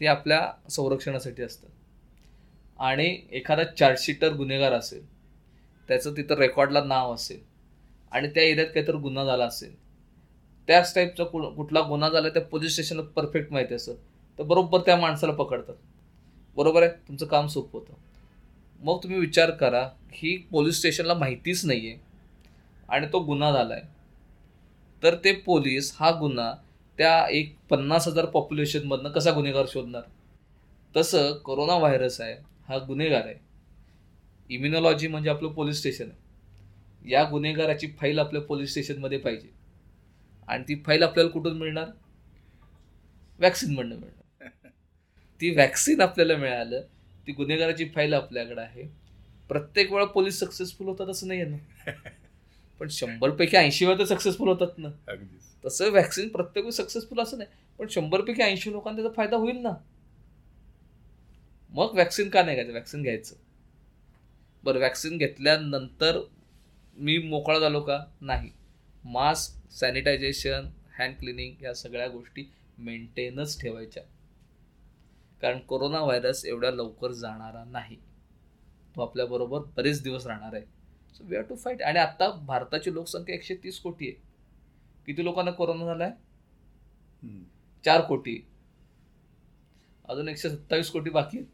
ते आपल्या संरक्षणासाठी असतात. आणि एखादा चार्जशीटर गुन्हेगार असेल त्याचं तिथं रेकॉर्डला नाव असेल आणि त्या एरियात काहीतरी गुन्हा झाला असेल त्याच टाईपचा कुठला गुन्हा झाला त्या पोलीस स्टेशनला परफेक्ट माहिती असतं. तर बरोबर त्या माणसाला पकडतात. बरोबर आहे? तुमचं काम सोपं होतं. मग तुम्ही विचार करा ही पोलीस स्टेशनला माहितीच नाही आहे आणि तो गुन्हा झाला आहे तर ते पोलीस हा गुन्हा त्या एक पन्नास हजार पॉप्युलेशनमधनं कसा गुन्हेगार शोधणार? तसं कोरोना व्हायरस आहे हा गुन्हेगार आहे. इम्युनॉलॉजी म्हणजे आपलं पोलीस स्टेशन आहे. या गुन्हेगाराची फाईल आपल्या पोलीस स्टेशनमध्ये पाहिजे. आणि ती फाईल आपल्याला कुठून मिळणार? वॅक्सिनमधनं मिळणार. ती वॅक्सिन आपल्याला मिळालं ती गुन्हेगाराची फाईल आपल्याकडे आहे. प्रत्येक वेळा पोलीस सक्सेसफुल होतात असं नाही आहे ना? पण शंभरपैकी ऐंशी वेळा तर सक्सेसफुल होतात ना? तसं वॅक्सिन प्रत्येक वेळी सक्सेसफुल असं नाही. पण शंभरपैकी ऐंशी लोकांना त्याचा फायदा होईल ना? मग वॅक्सिन का नाही घ्यायचं? वॅक्सिन घ्यायचं. बरं वॅक्सिन घेतल्यानंतर मी मोकळा झालो का? नाही. मास्क सॅनिटायझेशन हँड क्लिनिंग या सगळ्या गोष्टी मेंटेनच ठेवायच्या. कारण कोरोना व्हायरस एवढ्या लवकर जाणारा नाही. तो आपल्याबरोबर बरेच दिवस राहणार आहे. So we are to fight आणि आता भारताची लोकसंख्या एकशे तीस कोटी आहे. किती लोकांना कोरोना झाला आहे चार कोटी. अजून एकशे सत्तावीस कोटी बाकी आहेत.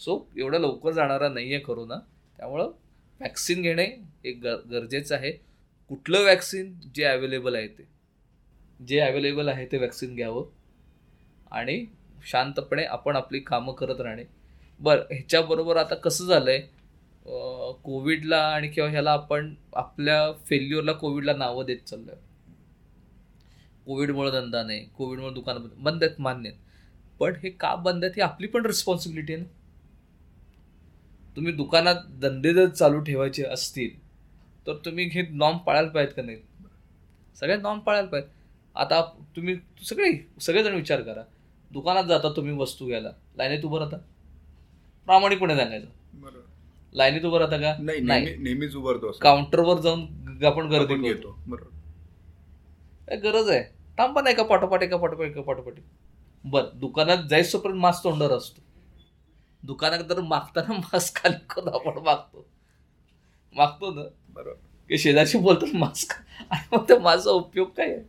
सो एवढं लवकर जाणारा नाही आहे कोरोना. त्यामुळं वॅक्सिन घेणे हे ग गरजेचं आहे. कुठलं वॅक्सिन जे अवेलेबल आहे ते. जे अवेलेबल आहे ते वॅक्सिन घ्यावं. आणि शांतपणे आपण आपली कामं करत राहणे. बरं ह्याच्याबरोबर आता कसं झालं आहे कोविडला आणि किंवा ह्याला आपण आपल्या फेल्युअरला कोविडला नावं देत चाललो आहे कोविडमुळे धंदा नाही कोविडमुळे दुकानं बंद आहेत मान्य आहेत. पण हे का बंद आहेत ही आपली पण रिस्पॉन्सिबिलिटी आहे ना. तुम्ही दुकानात धंदे जर चालू ठेवायचे असतील तर तुम्ही हे नॉर्म पाळायला पाहिजेत का नाही? सगळे नॉर्म पाळायला पाहिजेत. आता तुम्ही सगळे सगळेजण विचार करा. दुकानात जाता तुम्ही वस्तू घ्यायला. लाईनीत उभं राहता? प्रामाणिकपणे सांगायचं लाईनीत उभं राहता का? नाही नेहमीच उभारतो काउंटरवर जाऊन आपण गर्दी घेतो. बरोबर काय गरज आहे. थांबा नाही का पाठोपाठ एका पाठोपाठ एका पाठोपाठी. बरं दुकानात जायचोपर्यंत मास्क तोंडावर असतो. दुकानात तर मागताना मास्क खाली करून आपण मागतो. मागतो ना? बरोबर की शेजारशी बोलतो मास्क. आणि मग त्या माझा उपयोग काय आहे?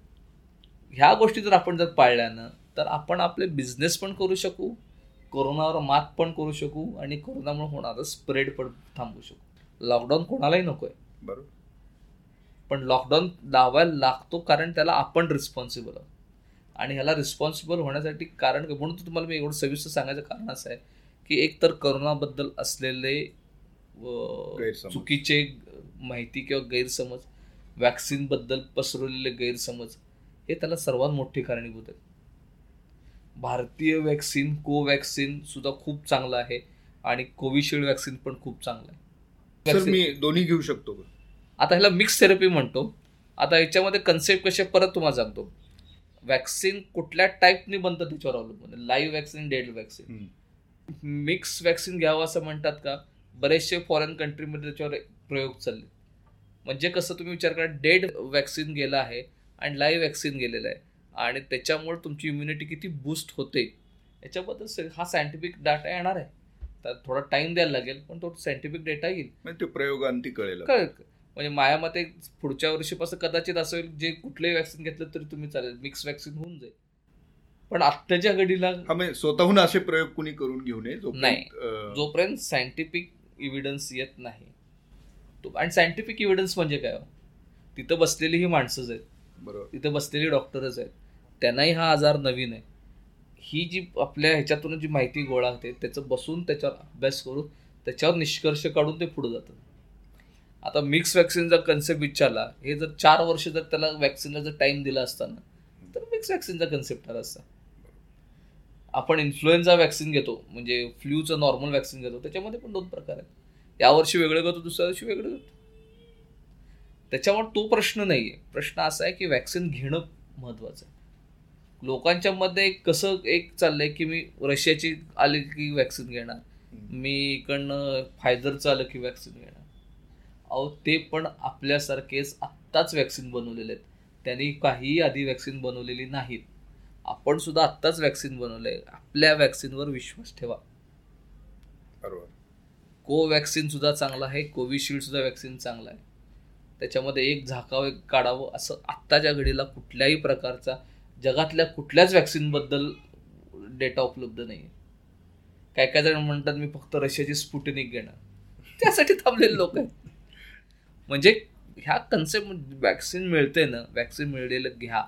ह्या गोष्टी जर आपण जर पाळल्या ना तर आपण आपले बिझनेस पण करू शकू कोरोनावर मात पण करू शकू आणि कोरोनामुळे होणारं स्प्रेड पण थांबवू शकू. लॉकडाऊन कोणालाही नको आहे बरोबर. पण लॉकडाऊन लावायला लागतो कारण त्याला आपण रिस्पॉन्सिबल आहोत. आणि ह्याला रिस्पॉन्सिबल होण्यासाठी कारण म्हणून तुम्हाला मी एवढं सविस्तर सांगायचं कारण असं आहे की एक तर करोनाबद्दल असलेले चुकीचे माहिती किंवा गैरसमज वॅक्सिनबद्दल पसरवलेले गैरसमज हे त्याला सर्वात मोठी कारणीभूत आहेत. भारतीय वॅक्सिन कोवॅक्सिन सुद्धा खूप चांगलं आहे आणि कोविशिल्ड वॅक्सिन पण खूप चांगलं आहे. मी दोन्ही घेऊ शकतो आता ह्याला मिक्स थेरपी म्हणतो. आता याच्यामध्ये कन्सेप्ट कसे परत तुम्हाला सांगतो. वॅक्सिन कुठल्या टाईपने बनतं त्याच्यावर अवलंबून live vaccine dead vaccine mix vaccine घ्यावं असं म्हणतात का? बरेचसे फॉरेन कंट्रीमध्ये त्याच्यावर प्रयोग चालले. म्हणजे कसं तुम्ही विचार करा डेड वॅक्सिन गेला आहे आणि लाईव्ह वॅक्सिन गेलेलं आहे. आणि त्याच्यामुळे तुमची इम्युनिटी किती बूस्ट होते. याच्याबद्दल हा सायंटिफिक डाटा येणार आहे. तर थोडा टाइम द्यायला लागेल पण तो सायंटिफिक डेटा येईल. म्हणजे ते प्रयोगांती कळेल. कळेल म्हणजे माझ्या मते पुढच्या वर्षीपासून कदाचित असं होईल जे कुठलेही वॅक्सिन घेतलं तरी तुम्ही चालेल मिक्स वॅक्सिन होऊन जाईल. पण आत्ताच्या घडीला म्हणजे स्वतःहून असे प्रयोग कुणी करून घेऊ नये नाही. जोपर्यंत सायंटिफिक इव्हिडन्स येत नाही. तो आणि सायंटिफिक इव्हिडन्स म्हणजे काय हो? तिथं बसलेली ही माणसंच आहेत. बरोबर. तिथे बसलेली डॉक्टरच आहेत. त्यांनाही हा आजार नवीन आहे. ही जी आपल्या ह्याच्यातून जी माहिती गोळा होते त्याचं बसून त्याच्यावर अभ्यास करून त्याच्यावर निष्कर्ष काढून ते पुढे जातात आता मिक्स वॅक्सिनचा कन्सेप्ट विचारला हे जर चार वर्ष जर त्याला वॅक्सिनला जर टाइम दिला असताना तर मिक्स वॅक्सिनचा कन्सेप्ट आला असता. आपण इन्फ्लुएन्झा वॅक्सिन घेतो म्हणजे फ्ल्यूचं नॉर्मल वॅक्सिन घेतो त्याच्यामध्ये पण दोन प्रकार आहेत. यावर्षी वेगळं घेतो दुसऱ्या वर्षी वेगळं घेतो त्याच्यामुळे तो प्रश्न नाही आहे प्रश्न असा आहे की वॅक्सिन घेणं महत्त्वाचं आहे. लोकांच्या मध्ये एक कसं एक चाललंय की मी रशियाची आली की वॅक्सिन घेणार. मी इकडनं फायझरचं आलं की वॅक्सिन घेणार. अहो ते पण आपल्यासारखेच आत्ताच वॅक्सिन बनवलेले आहेत. त्यांनी काहीही आधी वॅक्सिन बनवलेली नाहीत. आपण सुद्धा आत्ताच वॅक्सिन बनवलंय. आपल्या वॅक्सिनवर विश्वास ठेवा. बरोबर. कोवॅक्सिन सुद्धा चांगला आहे. कोविशिल्ड सुद्धा वॅक्सिन चांगला आहे. त्याच्यामध्ये एक झाकावं एक काढावं असं आत्ताच्या घडीला कुठल्याही प्रकारचा जगातल्या कुठल्याच वॅक्सिनबद्दल डेटा उपलब्ध नाही काय काय जण म्हणतात मी फक्त रशियाची स्पुटनिक घेणार. त्यासाठी थांबलेले लोक आहेत. म्हणजे ह्या कन्सेप्ट वॅक्सिन मिळते ना वॅक्सिन मिळलेलं घ्या.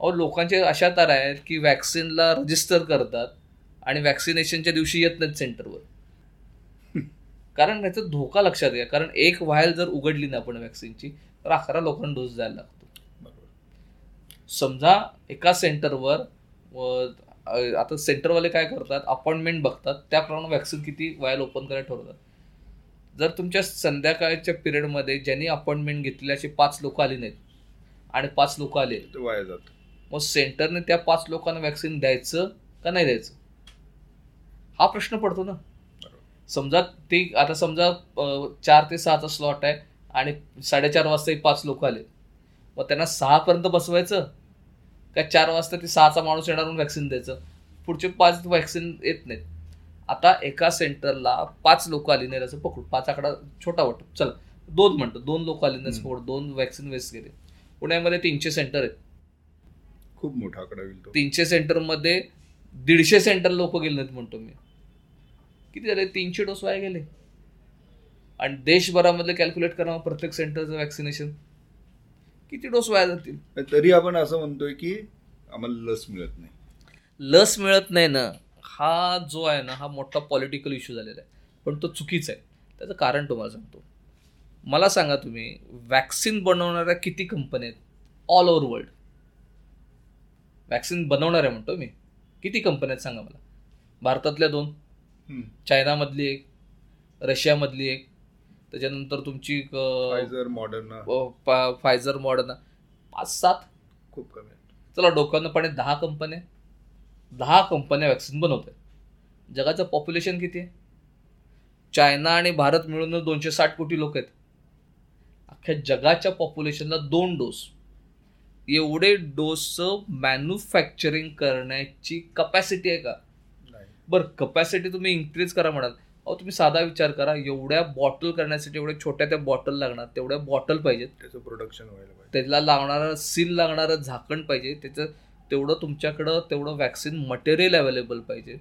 अहो लोकांचे अशा तर आहेत की वॅक्सिनला रजिस्टर करतात आणि वॅक्सिनेशनच्या दिवशी येत नाहीत सेंटरवर कारण त्याचा धोका लक्षात घ्या. कारण एक व्हायल जर उघडली ना आपण वॅक्सिनची तर अकरा लोकांना डोस द्यायला लागतो. समजा एका सेंटरवर आता सेंटरवाले काय करतात अपॉइंटमेंट बघतात त्याप्रमाणे वॅक्सिन किती व्हायल ओपन करायला ठरवतात. जर तुमच्या संध्याकाळच्या पिरियडमध्ये ज्यांनी अपॉइंटमेंट घेतली अशी पाच लोक आली नाहीत आणि पाच लोक आले ते वाया जात. मग सेंटरने त्या पाच लोकांना वॅक्सिन द्यायचं का नाही द्यायचं? हा प्रश्न पडतो ना. समजा ते आता समजा चार ते सहाचा स्लॉट आहे आणि साडेचार वाजता पाच लोक आले. मग त्यांना सहापर्यंत बसवायचं? का चार वाजता ते सहाचा माणूस येणार म्हणून वॅक्सिन द्यायचं? पुढचे पाच वॅक्सिन येत नाहीत. आता एका सेंटरला पाच लोक आली नाही असं पकडू पाच आकडा छोटा वाटतो. चला दोन म्हणतो दोन लोक आले नाही पकडू दोन वॅक्सिन वेस्ट गेले पुण्यामध्ये तीनशे सेंटर आहेत. खूप मोठा आकडा होईल तीनशे सेंटरमध्ये दीडशे सेंटर लोक गेले नाहीत म्हणतो मी. किती झाले? तीनशे डोस वाया गेले. आणि देशभरामधले कॅल्क्युलेट करा प्रत्येक सेंटरचं वॅक्सिनेशन किती डोस वाया जातील? तरी आपण असं म्हणतोय की आम्हाला लस मिळत नाही. लस मिळत नाही ना हा जो आहे ना हा मोठा पॉलिटिकल इश्यू झालेला आहे. पण तो चुकीचा आहे. त्याचं कारण तुम्हाला सांगतो. मला सांगा तुम्ही वॅक्सिन बनवणाऱ्या किती कंपन्या आहेत? ऑल ओव्हर वर्ल्ड वॅक्सिन बनवणाऱ्या म्हणतो मी. किती कंपन्या आहेत सांगा मला? भारतातल्या दोन. चायनामधली एक रशियामधली एक त्याच्यानंतर तुमची फायझर मॉडर्न फायझर मॉडर्ना पाच सात? खूप कमी आहे. चला डोक्यानं पाणी दहा कंपन्या दहा कंपन्या वॅक्सिन बनवत आहेत जगाचं पॉप्युलेशन किती आहे? चायना आणि भारत मिळून दोनशे साठ कोटी लोक आहेत. अख्ख्या जगाच्या पॉप्युलेशनला दोन डोस एवढे डोसचं मॅन्युफॅक्चरिंग करण्याची कपॅसिटी आहे का. बरं कपॅसिटी तुम्ही इन्क्रीज करा म्हणाल. अहो तुम्ही साधा विचार करा एवढ्या बॉटल करण्यासाठी एवढ्या छोट्या त्या बॉटल लागणार तेवढ्या बॉटल पाहिजेत. त्याचं प्रोडक्शन व्हायला पाहिजे. त्याला लागणारं सील लागणारं झाकण पाहिजे त्याचं तेवढं तुमच्याकडं तेवढं वॅक्सिन मटेरियल अवेलेबल पाहिजे.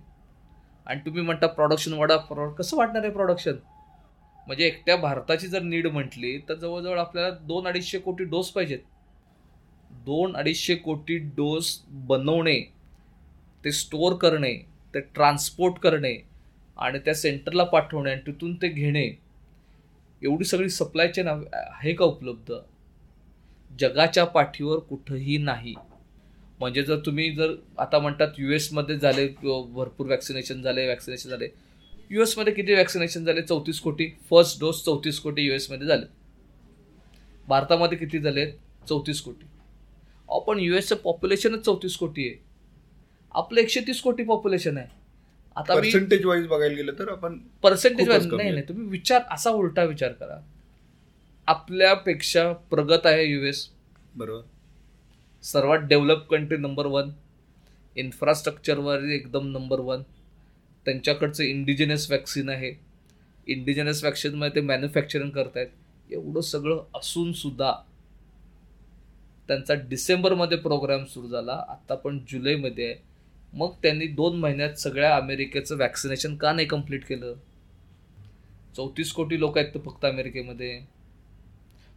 आणि तुम्ही म्हणता प्रोडक्शन वाढा प्रोड कसं वाढणार आहे प्रोडक्शन म्हणजे एकट्या भारताची जर नीड म्हटली तर जवळजवळ आपल्याला दोन अडीचशे कोटी डोस पाहिजेत. दोन अडीचशे कोटी डोस बनवणे ते स्टोअर करणे ते ट्रान्सपोर्ट करणे आणि त्या सेंटरला पाठवणे आणि तिथून ते घेणे एवढी सगळी सप्लाय चेन आहे का उपलब्ध? जगाच्या पाठीवर कुठंही नाही. म्हणजे जर तुम्ही जर आता म्हणतात यू एसमध्ये झाले भरपूर वॅक्सिनेशन झाले वॅक्सिनेशन झाले. यू एसमध्ये किती वॅक्सिनेशन झाले? चौतीस कोटी. फर्स्ट डोस चौतीस कोटी यू एसमध्ये झाले. भारतामध्ये किती झाले? चौतीस कोटी. अहो पण यू एसचं पॉप्युलेशनच चौतीस कोटी आहे. आपलं एकशे तीस कोटी पॉप्युलेशन आहे. आता पर्सेंटेज वाईज बघायला गेलं तर आपण पर्सेंटेज कमी नाही. नाही तुम्ही विचार असा उलटा विचार करा. आपल्यापेक्षा प्रगत आहे युएस बरोबर. सर्वात डेव्हलप कंट्री नंबर वन इन्फ्रास्ट्रक्चरवर एकदम नंबर वन त्यांच्याकडचं इंडिजिनस वॅक्सिन आहे. इंडिजिनस वॅक्सिनमध्ये ते मॅन्युफॅक्चरिंग करतायत. एवढं सगळं असून सुद्धा त्यांचा डिसेंबरमध्ये प्रोग्राम सुरू झाला. आता पण जुलैमध्ये आहे. मग त्यांनी दोन महिन्यात सगळ्या अमेरिकेचं वॅक्सिनेशन का नाही कंप्लीट केलं? चौतीस कोटी लोक आहेत तर फक्त अमेरिकेमध्ये.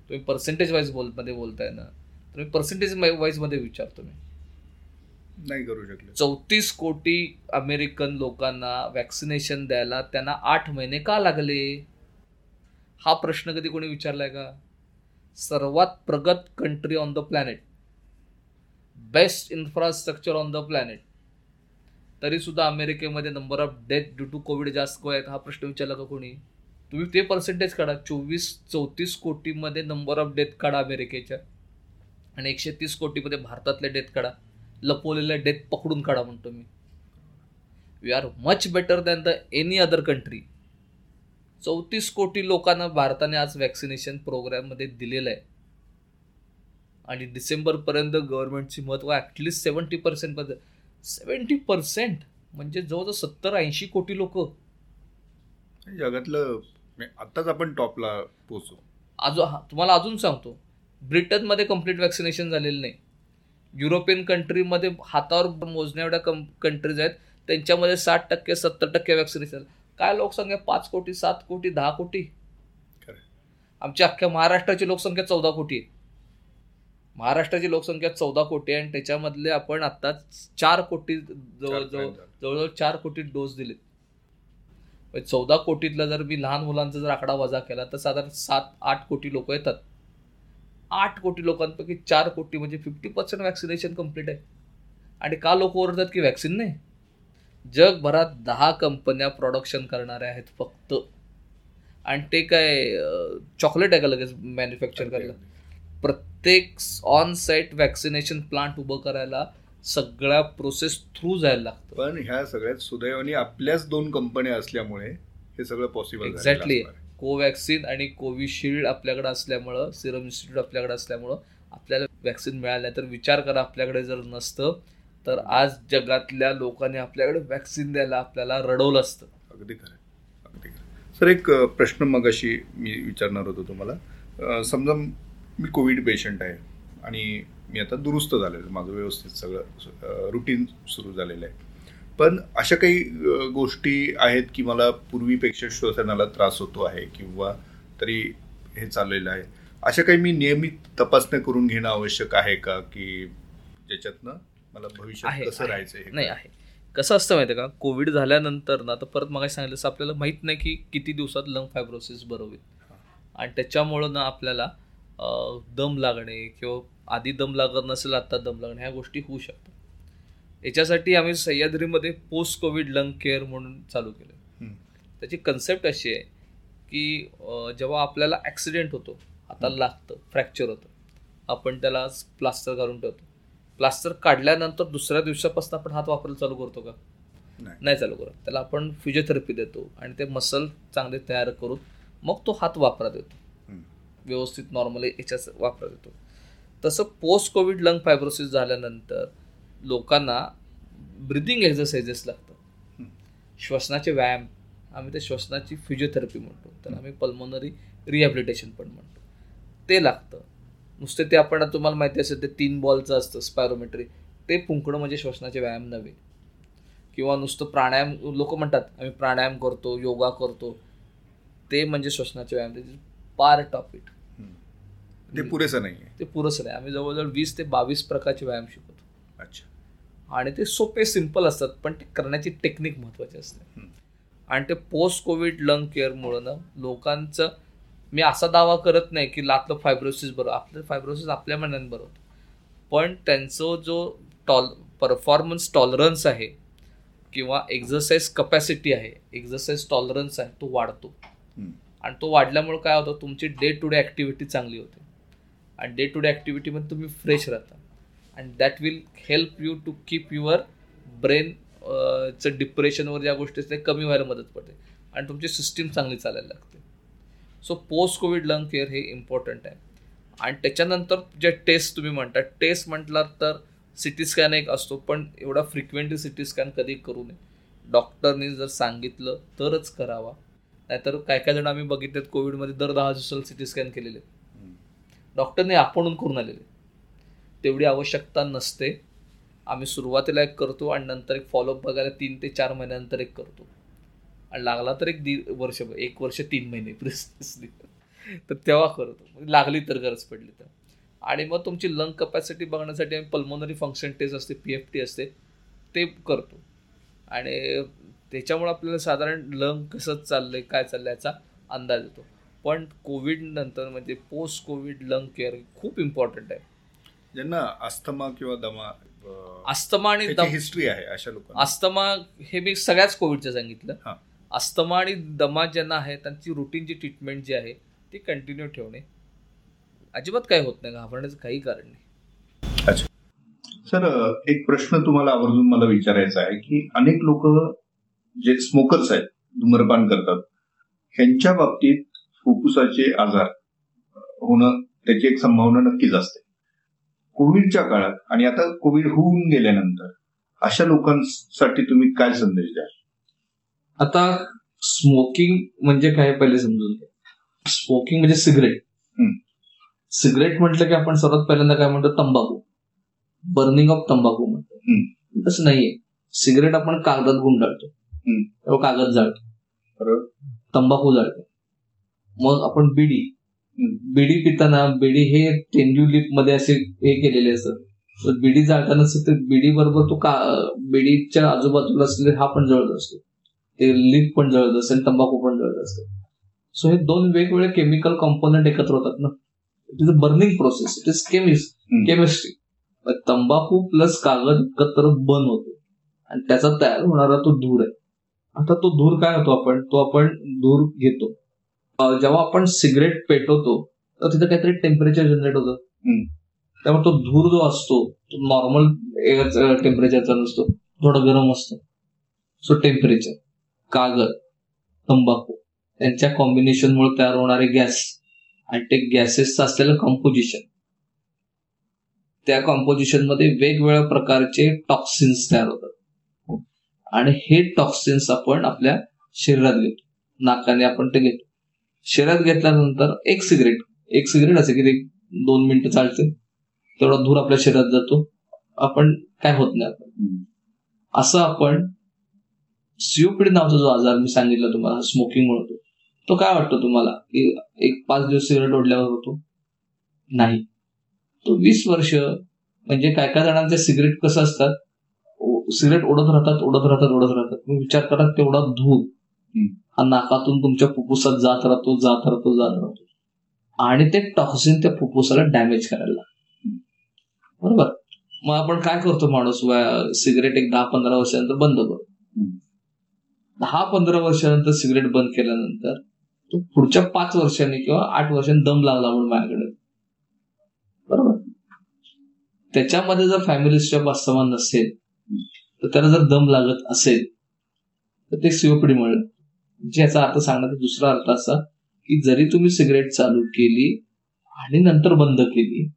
तुम्ही पर्सेंटेज वाईज बोलमध्ये बोलताय ना. तुम्ही पर्सेंटेज वाईजमध्ये विचारतो मी नाही करू शकले. चौतीस कोटी अमेरिकन लोकांना वॅक्सिनेशन द्यायला त्यांना आठ महिने का लागले? हा प्रश्न कधी कोणी विचारलाय का? सर्वात प्रगत country on the planet best infrastructure on the planet तरी सुद्धा अमेरिकेमध्ये number of death due to covid जास्त को आहेत हा प्रश्न विचारला का कोणी? तुम्ही ते पर्सेंटेज काढा. चोवीस चौतीस कोटीमध्ये नंबर ऑफ डेथ काढा अमेरिकेच्या. आणि एकशे तीस कोटीमध्ये भारतातले डेथ काढा. लपवलेल्या डेथ पकडून काढा म्हणतो मी. We are much better than the any other country चौतीस कोटी लोकांना भारताने आज वॅक्सिनेशन प्रोग्राममध्ये दिलेलं आहे. आणि डिसेंबरपर्यंत गव्हर्नमेंटची महत्त्व ॲटलिस्ट सेवन्टी पर्सेंटपर्यंत सेवन्टी पर्सेंट म्हणजे जवळजवळ सत्तर ऐंशी कोटी लोक. जगातलं म्हणजे आताच आपण टॉपला पोहोचू. अजून हा- तुम्हाला अजून सांगतो ब्रिटनमध्ये कंप्लीट वॅक्सिनेशन झालेलं नाही. युरोपियन कंट्रीमध्ये हातावर मोजण्या एवढ्या कं कंट्रीज आहेत त्यांच्यामध्ये साठ टक्के सत्तर टक्के वॅक्सिनेशन काय लोकसंख्या? पाच कोटी सात कोटी दहा कोटी. आमच्या अख्ख्या महाराष्ट्राची लोकसंख्या चौदा कोटी आहे. महाराष्ट्राची लोकसंख्या चौदा कोटी आहे आणि त्याच्यामधले आपण आता चार कोटी जवळजवळ जवळजवळ चार कोटी डोस दिलेत. म्हणजे चौदा कोटीतला जर मी लहान मुलांचा जर आकडा वजा केला तर साधारण सात आठ कोटी लोक येतात. आठ कोटी लोकांपैकी चार कोटी म्हणजे फिफ्टी पर्सेंट वॅक्सिनेशन कंप्लीट आहे. आणि का लोक ओरडतात की वॅक्सिन नाही? जगभरात दहा कंपन्या प्रोडक्शन करणाऱ्या आहेत फक्त. आणि ते काय चॉकलेट आहे का लगेच मॅन्युफॅक्चर करायला? प्रत्येक ऑन साईट वॅक्सिनेशन प्लांट उभं करायला सगळ्या प्रोसेस थ्रू जायला लागतं. पण ह्या सगळ्यात सुदैवाने आपल्याच दोन कंपन्या असल्यामुळे हे सगळं पॉसिबल एक्झॅक्टली कोवॅक्सिन आणि कोविशिल्ड आपल्याकडे असल्यामुळं सिरम इन्स्टिट्यूट आपल्याकडे असल्यामुळं आपल्याला वॅक्सिन मिळालं तर विचार करा आपल्याकडे जर नसतं तर आज जगातल्या लोकांनी आपल्याकडे वॅक्सिन द्यायला आपल्याला रडवलं असतं. अगदी खरं अगदी खरं सर एक प्रश्न मगाशी मी विचारणार होतो तुम्हाला. समजा मी कोविड पेशंट आहे आणि मी आता दुरुस्त झालेलो आहे. माझं व्यवस्थित सगळं रुटीन सुरू झालेलं आहे. पण अशा काही गोष्टी आहेत की मला पूर्वीपेक्षा श्वसनाला त्रास होतो आहे किंवा तरी हे चाललेलं आहे. अशा काही मी नियमित तपासण्या करून घेणं आवश्यक आहे का? की ज्याच्यातनं मला भविष्यात आहे कसं. राहायचं हे नाही आहे. कसं असतं माहिती आहे का? कोविड झाल्यानंतर ना तर परत मग सांगितलं तसं आपल्याला माहीत नाही की किती दिवसात लंग फायब्रोसिस बरं होईल आणि त्याच्यामुळं ना आपल्याला दम लागणे किंवा आधी दम लागत नसेल आता दम लागणे ह्या गोष्टी होऊ शकतात. याच्यासाठी आम्ही सह्याद्रीमध्ये पोस्ट कोविड लंग केअर म्हणून चालू केलं. त्याची कन्सेप्ट अशी आहे की जेव्हा आपल्याला ॲक्सिडेंट होतो हाताला लागतं फ्रॅक्चर होतं आपण त्याला प्लास्टर घालून ठेवतो. प्लास्टर काढल्यानंतर दुसऱ्या दिवसापासून आपण हात वापरायला चालू करतो का? नाही. चालू करत. त्याला आपण फिजिओथेरपी देतो आणि ते मसल चांगले तयार करून मग तो हात वापरात येतो. व्यवस्थित नॉर्मली याच्याच वापरात येतो तसं पोस्ट कोविड लंग फायब्रोसिस झाल्यानंतर लोकांना ब्रिदिंग एक्झरसाइजेस लागतात. श्वसनाचे व्यायाम आम्ही ते श्वसनाची फिजिओथेरपी म्हणतो त्याला आम्ही पल्मोनरी रिहॅबिलिटेशन पण म्हणतो. ते लागतं. नुसते ते आपण तुम्हाला माहिती असेल ते तीन बॉलचं असतं स्पायरोमेट्री ते फुंकणं म्हणजे श्वसनाचे व्यायाम नव्हे. किंवा नुसतं प्राणायाम लोक म्हणतात आम्ही प्राणायाम करतो योगा करतो. ते म्हणजे श्वसनाचे व्यायाम. पार्ट ऑफ इट ते पुरेसं नाही ते पुरेसं नाही. आम्ही जवळजवळ वीस ते बावीस प्रकारचे व्यायाम शिकवतो. अच्छा. आणि ते सोपे सिंपल असतात पण ते करण्याची टेक्निक महत्वाची असते. आणि ते पोस्ट कोविड लंग केअरमुळं ना लोकांचं मी असा दावा करत नाही की लातलं फायब्रोसिस बरं आपलं फायब्रोसिस आपल्या मनाने बरं होतं. पण त्यांचं जो टॉल परफॉर्मन्स टॉलरन्स आहे किंवा एक्झरसाइज कपॅसिटी आहे एक्झरसाइज टॉलरन्स आहे तो वाढतो. आणि तो वाढल्यामुळे काय होतं तुमची डे टू डे ॲक्टिव्हिटी चांगली होते. आणि डे टू डे ॲक्टिव्हिटीमध्ये तुम्ही फ्रेश राहता. And that will help you to keep your brain चं डिप्रेशनवर ज्या गोष्टी असतात कमी व्हायला मदत पडते आणि तुमची सिस्टीम चांगली चालायला लागते. So post covid lung care हे इम्पॉर्टंट आहे. आणि त्याच्यानंतर जे टेस्ट तुम्ही म्हणता टेस्ट म्हटलात तर सी टी स्कॅन एक असतो पण एवढा फ्रिक्वेंटली सी टी स्कॅन कधी करू नये. डॉक्टरनी जर सांगितलं तरच करावा. नाहीतर काय काय जण आम्ही बघितलेत कोविडमध्ये दर दहा दिवसाला सी टी स्कॅन केलेले. डॉक्टरने आपणून करून आलेले. तेवढी आवश्यकता नसते. आम्ही सुरुवातीला एक करतो आणि नंतर एक फॉलोअप बघायला तीन ते चार महिन्यानंतर एक करतो. आणि लागला तर एक दीड वर्ष एक वर्ष तीन महिने प्रिस्टिसली तर तेव्हा करतो. लागली तर गरज पडली तर. आणि मग तुमची लंग कपॅसिटी बघण्यासाठी आम्ही पल्मोनरी फंक्शन टेस्ट असते पी एफ टी असते ते करतो. आणि त्याच्यामुळे आपल्याला साधारण लंग कसं चाललं आहे काय चाललं याचा अंदाज येतो. पण कोविड नंतर म्हणजे पोस्ट कोविड लंग केअर खूप इम्पॉर्टंट आहे. ज्यांना अस्थमा किंवा दमा अस्थमा आणि दम हिस्ट्री आहे अशा लोकांना. अस्थमा हे मी सगळ्याच कोविडचं सांगितलं. हा. अस्थमा आणि दमा ज्यांना आहे त्यांची रुटीनची ट्रीटमेंट जी आहे ती कंटिन्यू ठेवणे अजिबात काय होत नाही घाबरण्याचं काही कारण नाही. सर एक प्रश्न तुम्हाला आवर्जून मला विचारायचा आहे की अनेक लोक जे स्मोकर्स आहेत धूम्रपान करतात ह्यांच्या बाबतीत फुफ्फुसाचे आजार होणं त्याची एक संभावना नक्कीच असते. कोविडच्या काळात आणि आता कोविड होऊन गेल्यानंतर अशा लोकांसाठी तुम्ही काय संदेश द्याल? आता स्मोकिंग म्हणजे काय पहिले समजून घ्या. स्मोकिंग म्हणजे सिगरेट. सिगरेट म्हटलं की आपण सर्वात पहिल्यांदा काय म्हणतो? तंबाखू. बर्निंग ऑफ तंबाखू म्हणतो. तसं नाहीये. सिगरेट आपण कागदात गुंडाळतो. तेव्हा कागद जाळतो. बरोबर. तंबाखू जाळतो. मग आपण बिडी. बिडी पिताना बिडी हे तेंदू मध्ये असे हे केलेले असतात. बिडी जाळताना बिडी बरोबर तो का बिडीच्या आजूबाजूला असलेले हा पण जळत असतो. ते लिप पण जळत असेल तंबाखू पण जळत असतो. सो हे दोन वेगवेगळे केमिकल कॉम्पोनंट एकत्र होतात ना. It is a burning process it is chemist. Chemistry तंबाखू प्लस कागद एकत्र बन होतो. आणि त्याचा तयार होणारा तो धूर आहे. आता तो धूर काय होतो आपण? तो आपण धूर घेतो. जेव्हा आपण सिगरेट पेटवतो तर तिथे काहीतरी टेम्परेचर जनरेट होतं. त्यामुळे तो धूर जो असतो तो नॉर्मल टेम्परेचरचा नसतो. थोडा गरम असतो. सो टेम्परेचर कागद तंबाखू त्यांच्या कॉम्बिनेशनमुळे तयार होणारे गॅस आणि ते गॅसेसचं असलेलं कॉम्पोजिशन त्या कॉम्पोजिशनमध्ये वेगवेगळ्या प्रकारचे टॉक्सिन्स तयार होतात. आणि हे टॉक्सिन्स आपण आपल्या शरीरात घेतो. नाकाने आपण ते घेतो. शरीरात घेतल्यानंतर एक सिगरेट एक सिगरेट असे की दोन मिनिटं चालते. तेवढा धूर आपल्या शरीरात जातो. आपण काय होत नाही असं आपण सीओपीडी नावाचा जो आजार मी सांगितला तुम्हाला स्मोकिंग होतो. तो काय वाटतो तुम्हाला? की एक पाच दिवस सिगरेट ओढल्यावर होतो? नाही. तो वीस वर्ष म्हणजे काय काय जणांचे सिगरेट कसं असतात? सिगरेट ओढत राहतात ओढत राहतात ओढत राहतात. विचार करा तेवढा धूर. हा नाकातून तुमच्या फुफ्फुसात जात राहतो जात राहतो जात राहतो. आणि ते टॉक्सिन त्या फुफ्फुसाला डॅमेज करायला बरोबर? मग आपण काय करतो माणूस? सिगरेट एक दहा पंधरा वर्षानंतर बंद करतो. दहा पंधरा वर्षानंतर सिगरेट बंद केल्यानंतर तो पुढच्या पाच वर्षांनी किंवा आठ वर्षांनी दम लागला म्हणून माझ्याकडे. बरोबर? त्याच्यामध्ये जर फॅमिलीच्या वास्तवान नसेल तर त्याला जर दम लागत असेल तर ते सीओपीडी मिळेल. म्हणजे ज्याचा अर्थ सांगण्याचा दुसरा अर्थ असा की जरी तुम्ही सिगरेट चालू केली आणि नंतर बंद केली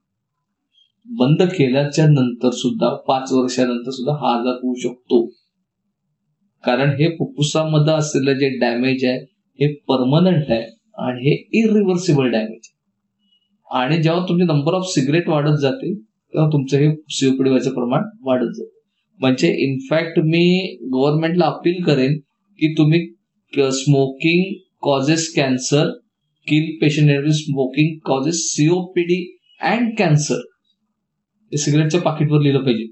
बंद केल्याच्यानंतर सुद्धा पाच वर्षानंतर सुद्धा हा आजार होऊ शकतो. कारण हे फुफ्फुसामध्ये असलेलं जे डॅमेज आहे हे परमनंट आहे आणि हे इरिव्हर्सिबल डॅमेज आहे. आणि जेव्हा तुमची नंबर ऑफ सिगरेट वाढत जाते तेव्हा तुमचं हे सीओपीडी व्हायचं प्रमाण वाढत जाते. म्हणजे इनफॅक्ट मी गव्हर्नमेंटला अपील करेन की तुम्ही smoking causes cancer kill patient smoking causes COPD and cancer हे सिगरेटच्या पाकिटवर लिहिलं पाहिजे.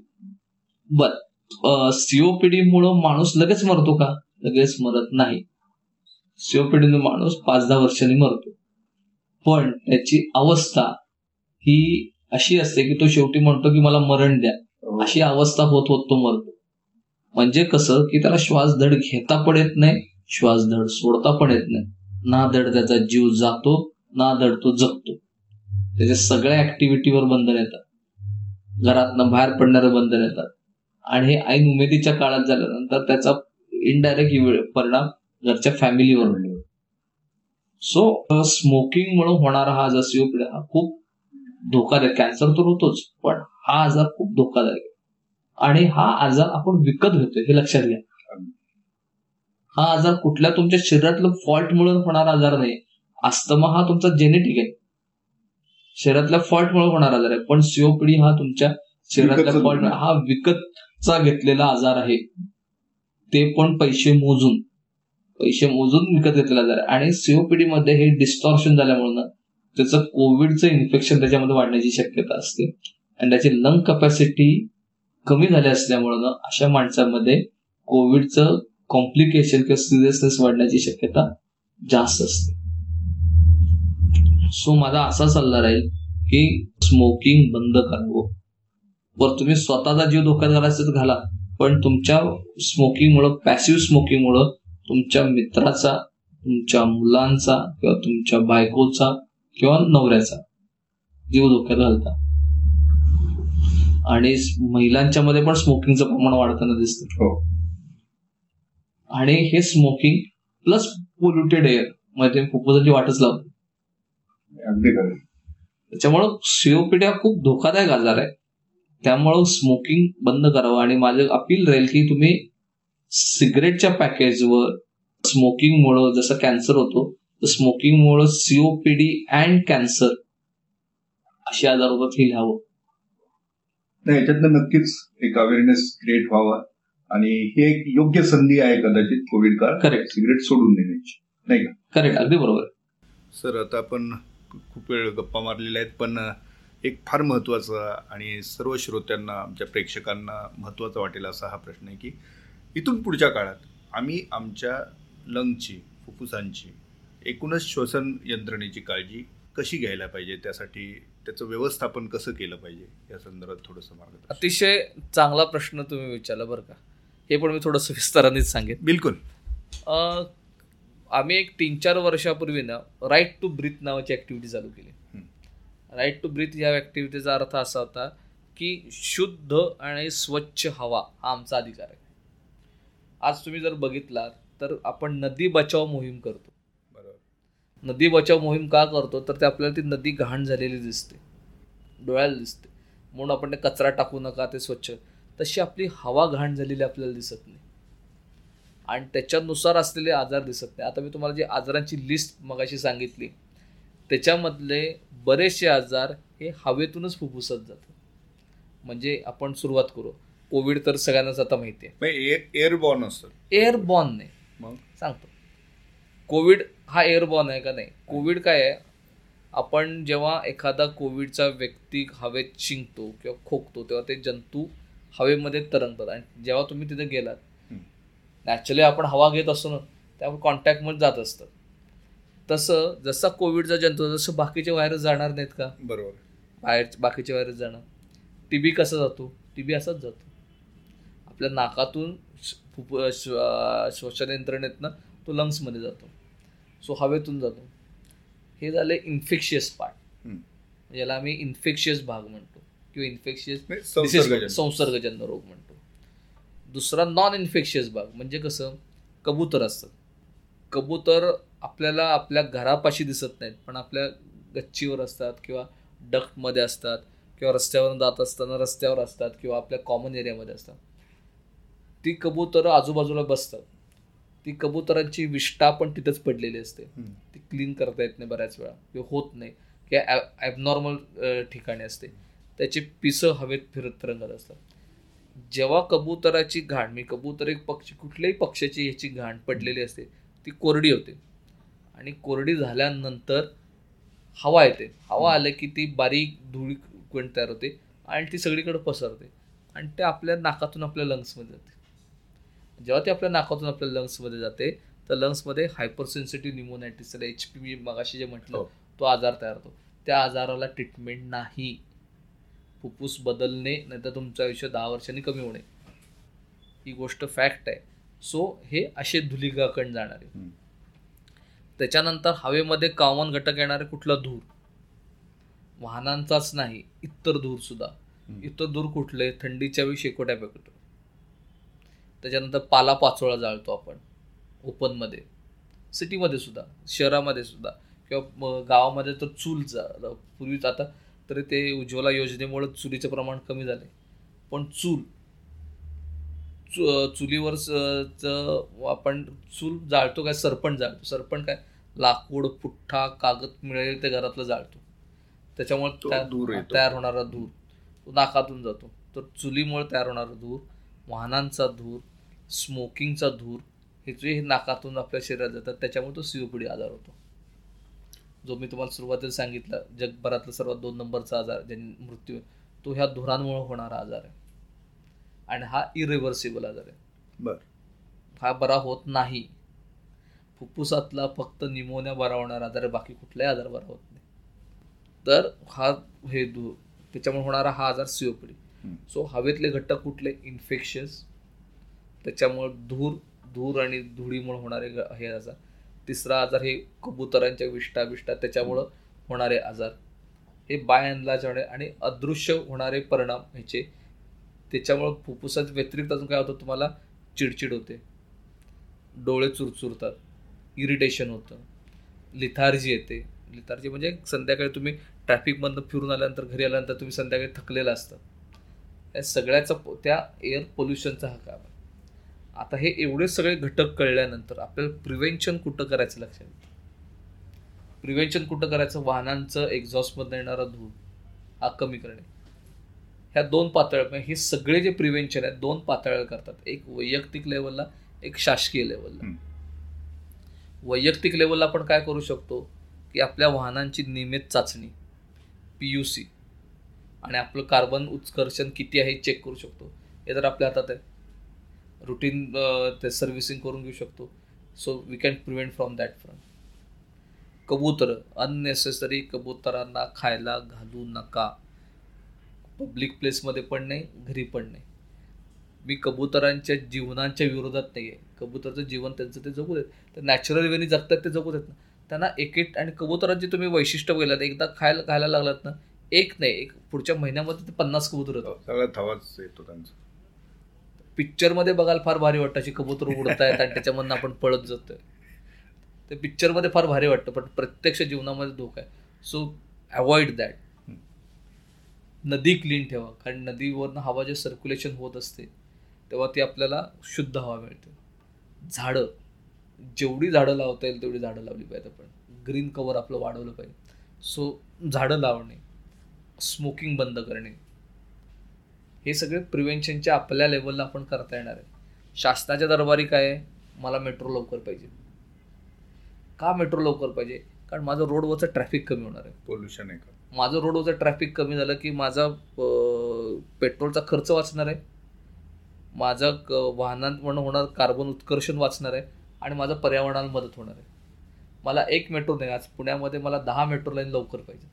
बर सीओपीडी मुळे माणूस लगेच मरतो का? लगेच मरत नाही. सीओपीडी माणूस पाच दहा वर्षांनी मरतो. पण त्याची अवस्था ही अशी असते की तो शेवटी म्हणतो की मला मरण द्या. अशी अवस्था होत होत तो मरतो. म्हणजे कसं की त्याला श्वास धड घेता पण येत नाही श्वास धड सोडता पण येत नाही. ना धड त्याचा जीव जातो ना धड तो जगतो. त्याच्या सगळ्या ऍक्टिव्हिटीवर बंधन येतात. घरातनं बाहेर पडणारे बंधन येतात. आणि हे ऐन उमेदीच्या काळात झाल्यानंतर त्याचा इनडायरेक्ट परिणाम घरच्या फॅमिलीवर होईल सो स्मोकिंग म्हणून होणारा हा आजार सीओपीडी हा खूप धोकादायक. कॅन्सर तर होतोच पण हा आजार खूप धोकादायक आणि हा आजार आपण विकत घेतोय हे लक्षात घ्या. हा आजार कुठल्या तुमच्या शरीरातलं फॉल्टमुळे होणारा आजार नाही. अस्थमा हा तुमचा जेनेटिक आहे. शरीरातल्या फॉल्टमुळे होणारा आजार आहे. पण सीओपीडी हा तुमच्या शरीरातल्या फॉल्ट हा विकतचा घेतलेला आजार आहे. ते पण पैसे मोजून पैसे मोजून विकत घेतलेला आजार आहे. आणि सीओपीडी मध्ये हे डिस्टॉर्शन झाल्यामुळे ना त्याचं कोविडचं इन्फेक्शन त्याच्यामध्ये वाढण्याची शक्यता असते. आणि त्याची लंग कपॅसिटी कमी झाली असल्यामुळं ना अशा माणसांमध्ये कोविडचं कॉम्प्लिकेशन किंवा सिरियसनेस वाढण्याची शक्यता जास्त असते. सो माझा असा सल्ला राहील की स्मोकिंग बंद करावं. वर तुम्ही स्वतःचा जीव धोक्यात घालायचा तर घाला पण तुमच्या स्मोकिंगमुळं पॅसिव्ह स्मोकिंगमुळं तुमच्या मित्राचा तुमच्या मुलांचा किंवा तुमच्या बायकोचा किंवा नवऱ्याचा जीव धोक्यात घालता. आणि महिलांच्या मध्ये पण स्मोकिंगचं प्रमाण वाढताना दिसतं. हो. आणि हे स्मोकिंग प्लस पोल्युटेड एअरमध्ये फुफ्फुसाची वाटच लावते. अगदी खरं. त्याच्यामुळं सीओपीडी हा खूप धोकादायक आजार आहे. त्यामुळं स्मोकिंग बंद करावं आणि माझं अपील राहील की तुम्ही सिगरेटच्या पॅकेजवर स्मोकिंगमुळं जसं कॅन्सर होतो तर स्मोकिंगमुळं सीओपीडी अँड कॅन्सर अशी आजार होतात हे लिहावं. नाही याच्यातनं नक्कीच एक अवेअरनेस क्रिएट व्हावा. आणि हे एक योग्य संधी आहे कदाचित कोविड काळ करेक्ट सिगरेट सोडून देण्याची. नाही का? करेक्ट अगदी बरोबर. सर आता आपण खूप वेळ गप्पा मारलेल्या आहेत पण एक फार महत्त्वाचा आणि सर्व श्रोत्यांना आमच्या प्रेक्षकांना महत्त्वाचा वाटेल असा हा प्रश्न आहे की इथून पुढच्या काळात आम्ही आमच्या लंगची फुफ्फुसांची एकूणच श्वसन यंत्रणेची काळजी कशी घ्यायला पाहिजे? त्यासाठी त्याचं व्यवस्थापन कसं केलं पाहिजे? या संदर्भात थोडंसं मार्गदर्शन. अतिशय चांगला प्रश्न तुम्ही विचारला बरं का. हे पण मी थोडंसं विस्तारानेच सांगेन. बिलकुल. आम्ही एक तीन चार वर्षापूर्वी ना राईट टू ब्रीथ नावाची ॲक्टिव्हिटी चालू केली. राईट टू ब्रीथ या ॲक्टिव्हिटीचा अर्थ असा होता की शुद्ध आणि स्वच्छ हवा हा आमचा अधिकार आहे. आज तुम्ही जर बघितलात तर आपण नदी बचाव मोहीम करतो. बरोबर. नदी बचाव मोहीम का करतो? तर ते आपल्याला ती नदी घाण झालेली दिसते. डोळ्याला दिसते. म्हणून आपण ते कचरा टाकू नका ते स्वच्छ. तशी आपली हवा घाण झालेली आपल्याला दिसत नाही. आणि त्याच्यानुसार असलेले आजार दिसत नाही. आता मी तुम्हाला जी आजारांची लिस्ट मगाशी सांगितली त्याच्यामधले बरेचसे आजार हे हवेतूनच फुफ्फुसत जातात. म्हणजे आपण सुरुवात करू. कोविड तर सगळ्यांनाच आता माहिती आहे. एअरबॉर्न असतं. एअरबॉर्न नाही. मग? सांगतो. कोविड हा एअरबॉर्न आहे का नाही? कोविड काय आहे? आपण जेव्हा एखादा कोविडचा व्यक्ती हवेत शिंकतो किंवा खोकतो तेव्हा ते जंतू हवेमध्ये तरंगतात. आणि जेव्हा तुम्ही तिथे गेलात. नॅचरली आपण हवा घेत असतो ना त्यामुळे कॉन्टॅक्टमध्ये जात असतं. तसं जसा कोविडचा जंतू जसं बाकीचे व्हायरस जाणार नाहीत का? बरोबर. बाहेर बाकीचे व्हायरस जाणं टी बी कसा जातो? टी बी असाच जातो. आपल्या नाकातून अं, श्वसन यंत्रणेतनं तो लंग्समध्ये जातो. सो हवेतून जातो. हे झाले इन्फेक्शियस पार्ट. याला आम्ही इन्फेक्शियस भाग म्हणतो. किंवा इन्फेक्शियस म्हणजे संसर्गजन्य. रोग म्हणतो. दुसरा नॉन इन्फेक्शियस भाग म्हणजे कसं? कबूतर असतात कबूतर आपल्याला आपल्या घरापाशी दिसत नाहीत पण आपल्या गच्चीवर असतात किंवा डक्टमध्ये असतात किंवा रस्त्यावरून जात असताना रस्त्यावर असतात किंवा आपल्या कॉमन एरियामध्ये असतात. ती कबूतरं आजूबाजूला बसतात. ती कबुतरांची विष्ठा पण तिथंच पडलेली असते. ती क्लीन करता येत नाही बऱ्याच वेळा. किंवा होत नाही. किंवा ॲबनॉर्मल ठिकाणी असते. त्याची पिसं हवेत फिरत तरंगत असतात. जेव्हा कबुतराची घाण मी कबूतर एक पक्षी कुठल्याही पक्षाची ह्याची घाण पडलेली असते ती कोरडी होते. आणि कोरडी झाल्यानंतर हवा येते. हवा आलं की ती बारीक धुळी कण तयार होते आणि ती सगळीकडे पसरते. आणि ते आपल्या नाकातून आपल्या लंग्समध्ये जाते. जेव्हा ते आपल्या नाकातून आपल्या लंग्समध्ये जाते तर लंग्समध्ये hyper sensitive pneumonitis H P मी मगाशी जे म्हटलं हो. तो आजार तयार होतो. त्या आजाराला ट्रीटमेंट नाही. फुफ्फुस बदलणे नाहीतर तुमचं आयुष्य दहा वर्षांनी कमी होणे. ही गोष्ट फॅक्ट आहे. सो हे असे धुलिकाकण जाणारे. त्याच्यानंतर हवेमध्ये कॉमन घटक येणारे कुठला धूर? वाहनांचाच नाही इतर धूर सुद्धा. इतर धूर कुठले? थंडीच्या वेळी शेकोट्या पेटतो त्याच्यानंतर पाला पाचोळा जाळतो आपण ओपनमध्ये. सिटीमध्ये सुद्धा शहरामध्ये सुद्धा. किंवा गावामध्ये तर चूल जा पूर्वीच आता तरी ते उज्ज्वला योजनेमुळे चुलीचं प्रमाण कमी झाले पण चूल चु चुलीवर आपण चूल जाळतो काय? सरपण जाळतो. सरपण काय? लाकूड पुठ्ठा कागद मिळेल ते घरातलं जाळतो. त्याच्यामुळे धूर. तयार होणारा धूर. तो नाकातून जातो. तर चुलीमुळे तयार होणारा धूर वाहनांचा धूर स्मोकिंगचा धूर हे जे हे नाकातून आपल्या शरीरात जातात त्याच्यामुळे तो सीओपीडी आजार होतो. जो मी तुम्हाला सुरुवातीला सांगितलं जगभरातला सर्वात दोन नंबरचा आजार ज्यांनी मृत्यू तो ह्या धुरांमुळे होणारा आजार आहे. आणि हा इरिव्हर्सिबल आजार आहे. बर. हा बरा होत नाही. फुफ्फुसातला फक्त निमोनिया बरा होणारा आजार आहे बाकी कुठलाही आजार बरा होत नाही. तर हा हे धूर त्याच्यामुळे होणारा हा आजार सीओपीडी. सो हवेतले घटक कुठले? इन्फेक्शस त्याच्यामुळे धूर धूर आणि धुळीमुळे होणारे हे आजार. तिसरा आजार हे कबुतरांच्या विष्ठा विष्टा त्याच्यामुळं होणारे आजार. हे बाय अँड होणे आणि अदृश्य होणारे परिणाम ह्याचे. त्याच्यामुळं फुफ्फुसात व्यतिरिक्त अजून काय होतं तुम्हाला? चिडचिड होते. डोळे चुरचुरतात. इरिटेशन होतं. लिथार्जी येते. लिथार्जी म्हणजे संध्याकाळी तुम्ही ट्रॅफिकमधनं फिरून आल्यानंतर घरी आल्यानंतर तुम्ही संध्याकाळी थकलेलं असतं. या सगळ्याचा त्या एअर पोल्युशनचा हा काम आहे. आता हे एवढे सगळे घटक कळल्यानंतर आपल्याला प्रिव्हेन्शन कुठं करायचं लक्षात येतं? प्रिव्हेन्शन कुठं करायचं? वाहनांचं एक्झॉस्टमधनं येणारा धूर हा कमी करणे. ह्या दोन पातळ म्हणजे हे सगळे जे प्रिव्हेन्शन आहेत दोन पातळ्या करतात. एक वैयक्तिक लेवलला एक शासकीय लेवलला. वैयक्तिक लेवलला आपण काय करू शकतो? की आपल्या वाहनांची नियमित चाचणी पी यू सी आणि आपलं कार्बन उत्कर्षण किती आहे चेक करू शकतो. हे तर आपल्या हातात आहे रुटीन ते सर्व्हिसिंग करून घेऊ शकतो. So we can prevent from that front कबूतर अननेसेसरी कबुतरांना खायला घालू नका. पब्लिक प्लेसमध्ये पण नाही घरी पण नाही. मी कबुतरांच्या जीवनांच्या विरोधात नाही आहे कबुतरचं जीवन त्यांचं ते जगू देत. तर नॅचरल वेनी जगतात ते जगू देत ना. त्यांना एक एक आणि कबुतरांची तुम्ही वैशिष्ट्य बघितलं एकदा खायला खायला लागलात ना एक नाही एक पुढच्या महिन्यामध्ये ते पन्नास कबूतर होतं सगळा येतो त्यांचा. पिक्चरमध्ये बघायला फार भारी वाटतं अशी कबूतर उडतायत आणि त्याच्यामधनं आपण पळत जातोय. ते पिक्चरमध्ये फार भारी वाटतं पण प्रत्यक्ष जीवनामध्ये धोका आहे. सो अवॉइड दॅट नदी क्लीन ठेवा कारण नदीवरनं हवा जे सर्क्युलेशन होत असते तेव्हा ती आपल्याला शुद्ध हवा मिळते. झाडं जेवढी झाडं लावता येईल तेवढी झाडं लावली पाहिजे आपण. ग्रीन कवर आपलं वाढवलं पाहिजे. सो झाडं लावणे स्मोकिंग बंद करणे हे सगळे प्रिव्हेन्शनच्या आपल्या लेवलला आपण करता येणार आहे. शासनाच्या दरबारी काय आहे? मला मेट्रो लवकर पाहिजे. का मेट्रो लवकर पाहिजे? कारण माझं रोडवरचं ट्रॅफिक कमी होणार आहे. पोल्युशन आहे का? माझं रोडवरचं ट्रॅफिक कमी झालं की माझा पेट्रोलचा खर्च वाचणार आहे. माझा क- वाहनांमुळे होणार कार्बन उत्कर्षण वाचणार आहे. आणि माझं पर्यावरणाला मदत होणार आहे. मला एक मेट्रो नाही आज पुण्यामध्ये मला दहा मेट्रो लाईन लवकर पाहिजे.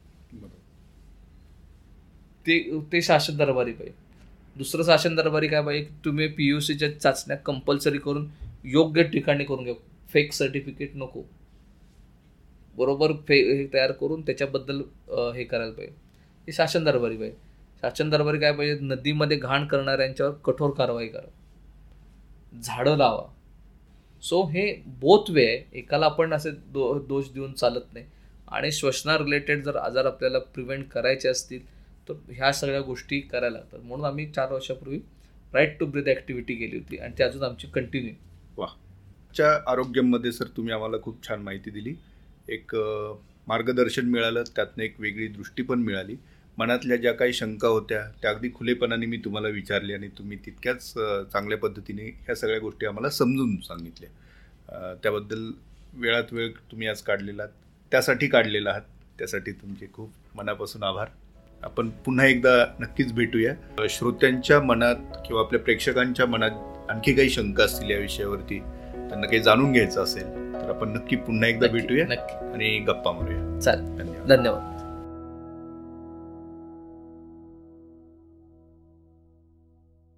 ते ते शासन दरबारी पाहिजे. दुसरं शासन दरबारी काय पाहिजे तुम्ही पी यू सीच्या चाचण्या कंपल्सरी करून योग्य ठिकाणी करून घ्या. फेक सर्टिफिकेट नको. बरोबर फे हे तयार करून त्याच्याबद्दल हे करायला पाहिजे. हे शासन दरबारी पाहिजे शासन दरबारी काय पाहिजे नदीमध्ये घाण करणाऱ्यांच्यावर कठोर कारवाई करा. झाडं लावा. सो हे बोथ वे आहे. एकाला आपण असे दो दोष देऊन चालत नाही. आणि श्वसना रिलेटेड जर आजार आपल्याला प्रिव्हेंट करायचे असतील तर ह्या सगळ्या गोष्टी करायला लागतात. म्हणून आम्ही चार वर्षापूर्वी राईट टू ब्रीथ ॲक्टिव्हिटी केली होती आणि ती अजून आमची कंटिन्यू च्या आरोग्यामध्ये सर तुम्ही आम्हाला खूप छान माहिती दिली. एक मार्गदर्शन मिळालं त्यातनं एक वेगळी दृष्टी पण मिळाली. मनातल्या ज्या काही शंका होत्या त्या अगदी खुलेपणाने मी तुम्हाला विचारली आणि तुम्ही तितक्याच चांगल्या पद्धतीने ह्या सगळ्या गोष्टी आम्हाला समजून सांगितल्या. त्याबद्दल वेळात वेळ तुम्ही आज काढलेला आहात त्यासाठी काढलेला आहात. त्यासाठी तुमचे खूप मनापासून आभार. आपण पुन्हा एकदा नक्कीच भेटूया. श्रोत्यांच्या मनात किंवा आपल्या प्रेक्षकांच्या मनात आणखी काही शंका असतील या विषयावरती त्यांना काही जाणून घ्यायचं असेल तर आपण नक्की पुन्हा एकदा भेटूया आणि गप्पा मारूया. चालेल. धन्यवाद. धन्यवाद.